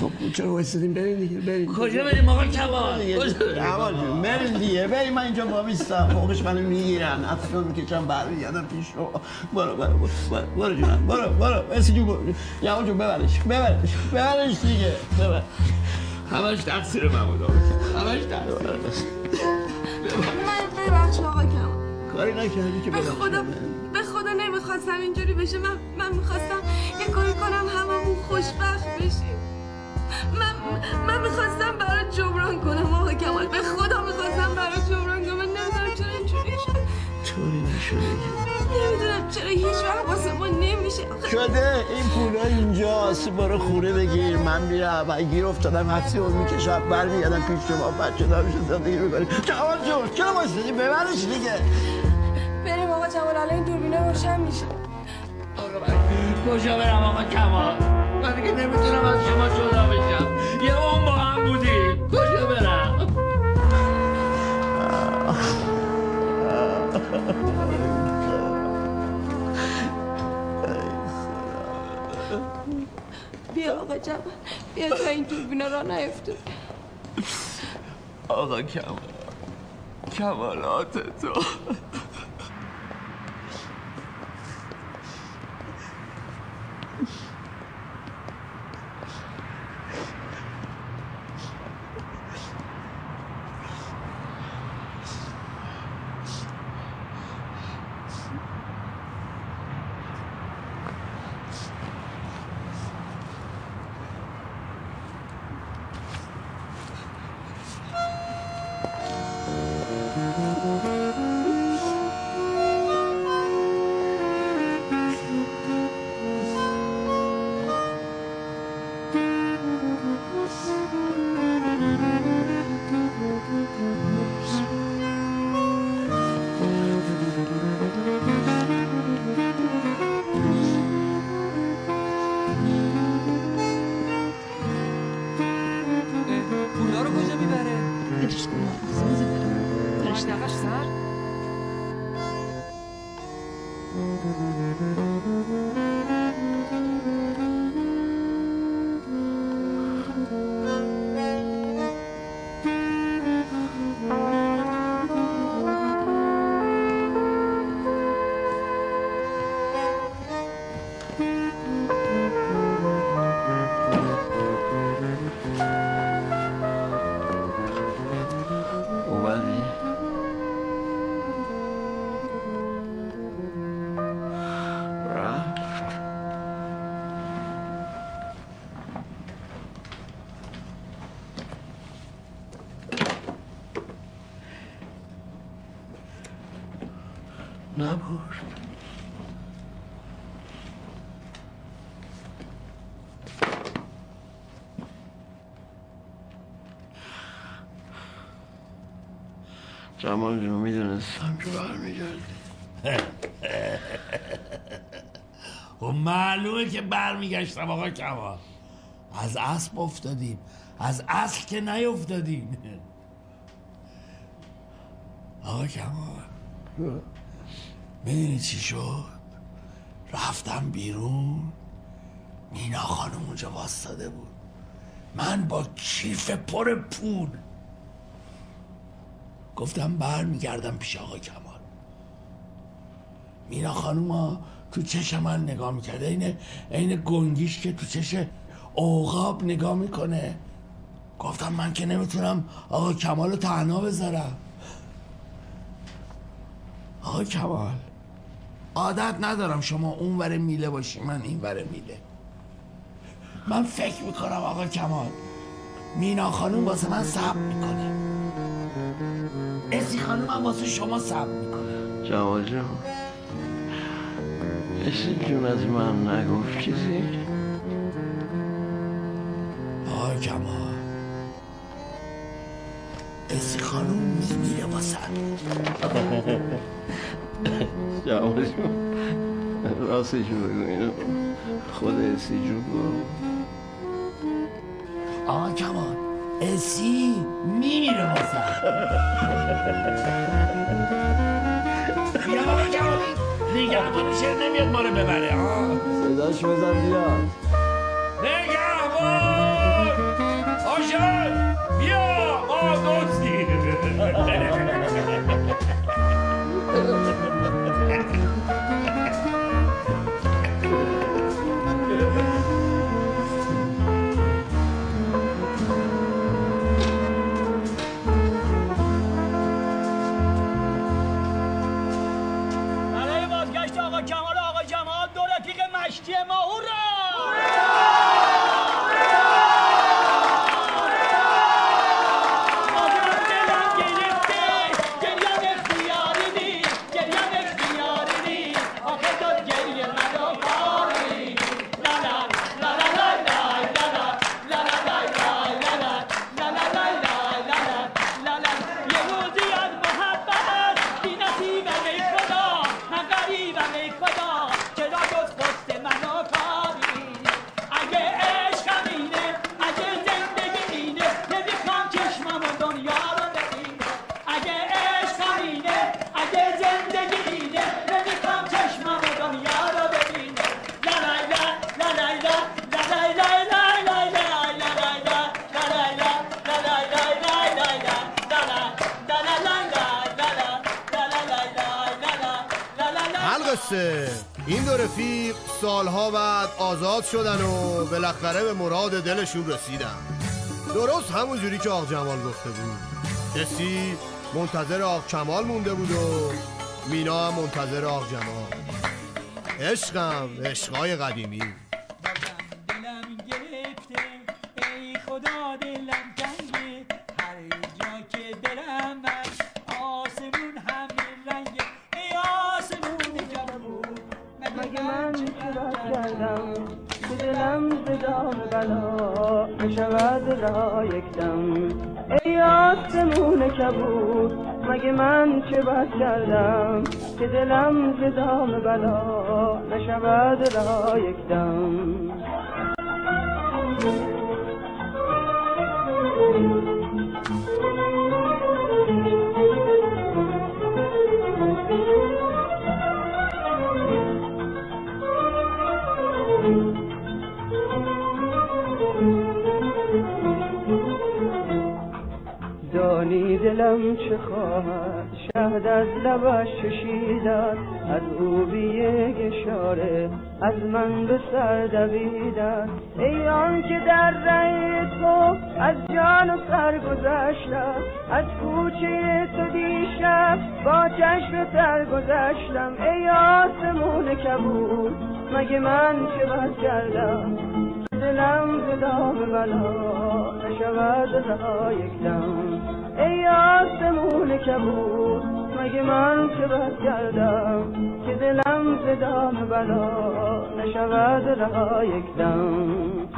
خب چرا وایسادیم بریم دیگه بریم. کجا بریم آقا کمال؟ کمال جون بریم دیگه. بریم من اینجا با میستم فوقش منو می‌گیرن. اصلا می‌کشم برمیگردم پیش رو برو برو برو برو. جونم برو برو. اسی جون برو. جمال جون ببرش ببرش ببرش دیگه. ببر. همش تقصیر من بود. همش تقصیر من ببخش آقا کمال کاری نکردی که به خدا به خدا نمی‌خواستم اینجوری بشه. من من می‌خواستم یه کاری کنم هممون خوشبخت بشیم. من من می‌خواستم برات جبران کنم آقا کمال. به خدا می‌خواستم برات جبران کنم. من نمی‌دونم چرا اینجوری شد. طوری نشده نمی‌دونم چرا هیچ ما نمیشه. شده این پولا اینجاست برو خونه بگیر. من میرم. اگه گیر افتادم حبسی رو می‌کشم. برمیگردم پیش شما بچه دارم زندگی می‌کنیم جوان جون چرا وایسادی ببرش دیگه. بریم آقا جمال الان این دوربینه روشن میشه. کجا برم آقا کمال؟ من دیگه نمی‌تونم از شما جدا بشم. یه اون با هم بودیم. کجا برم؟ بیا آقا جمال بیا تا این دوربینا را نیفتون آقا کمال کمالات تو. جمال جون می‌دونستم که برمیگردی. خب معلومه که برمیگشتم آقا کمال. از اسب افتادیم. از اصل که نیفتادیم آقا کمال. می‌دونی چی شد؟ رفتم بیرون. مینا خانم اونجا واستاده بود. من با کیف پر پول گفتم برمیگردم پیش آقا کمال. مینا خانوم ها تو چش من نگاه می‌کرده اینه عین گنگیش که تو چش اوغاب نگاه می‌کنه. گفتم من که نمی‌تونم آقا کمال رو تنها بذارم. آقا کمال عادت ندارم شما اون ور میله باشی من این ور میله. من فکر می‌کنم آقا کمال مینا خانوم واسه من صبر می‌کنه. اسی خانوم هم واسه شما صبر می‌کنه جمال جون اسی جون از من نگفت چیزی؟ آقا کمال اسی خانوم میمیره واسه جمال جون راستش بگو خود اسی جون. گفت آقا کمال اسی میمیره واسه. بیا آقا کمال نگهبان شهر نمیاد ما رو ببره ها صداش بزن بیاد. نگهبان! آشر بیا ما دزدی شدن و بالاخره به مراد دلشون رسیدن. درست همون جوری که آق جمال گفته بود. کسی منتظر آق کمال مونده بود و مینا هم منتظر آق جمال. عشقم عشقای قدیمی. چه بد کردم که دلم ز دام بلا نشود را یک دم. لبش چشیدن از او اشاره از من به سر دویدن. ای آن که در ره تو از جان و سر گذشتم از کوچه تو دیشب با چشم تر گذشتم. ای آسمون کبود مگه من چه بد کردم؟ دلم ز دام بلا نشود یک دم. ای آسمون کبود اگه من چه بد کردم که دلم زدان بلا نشود رها یک دم.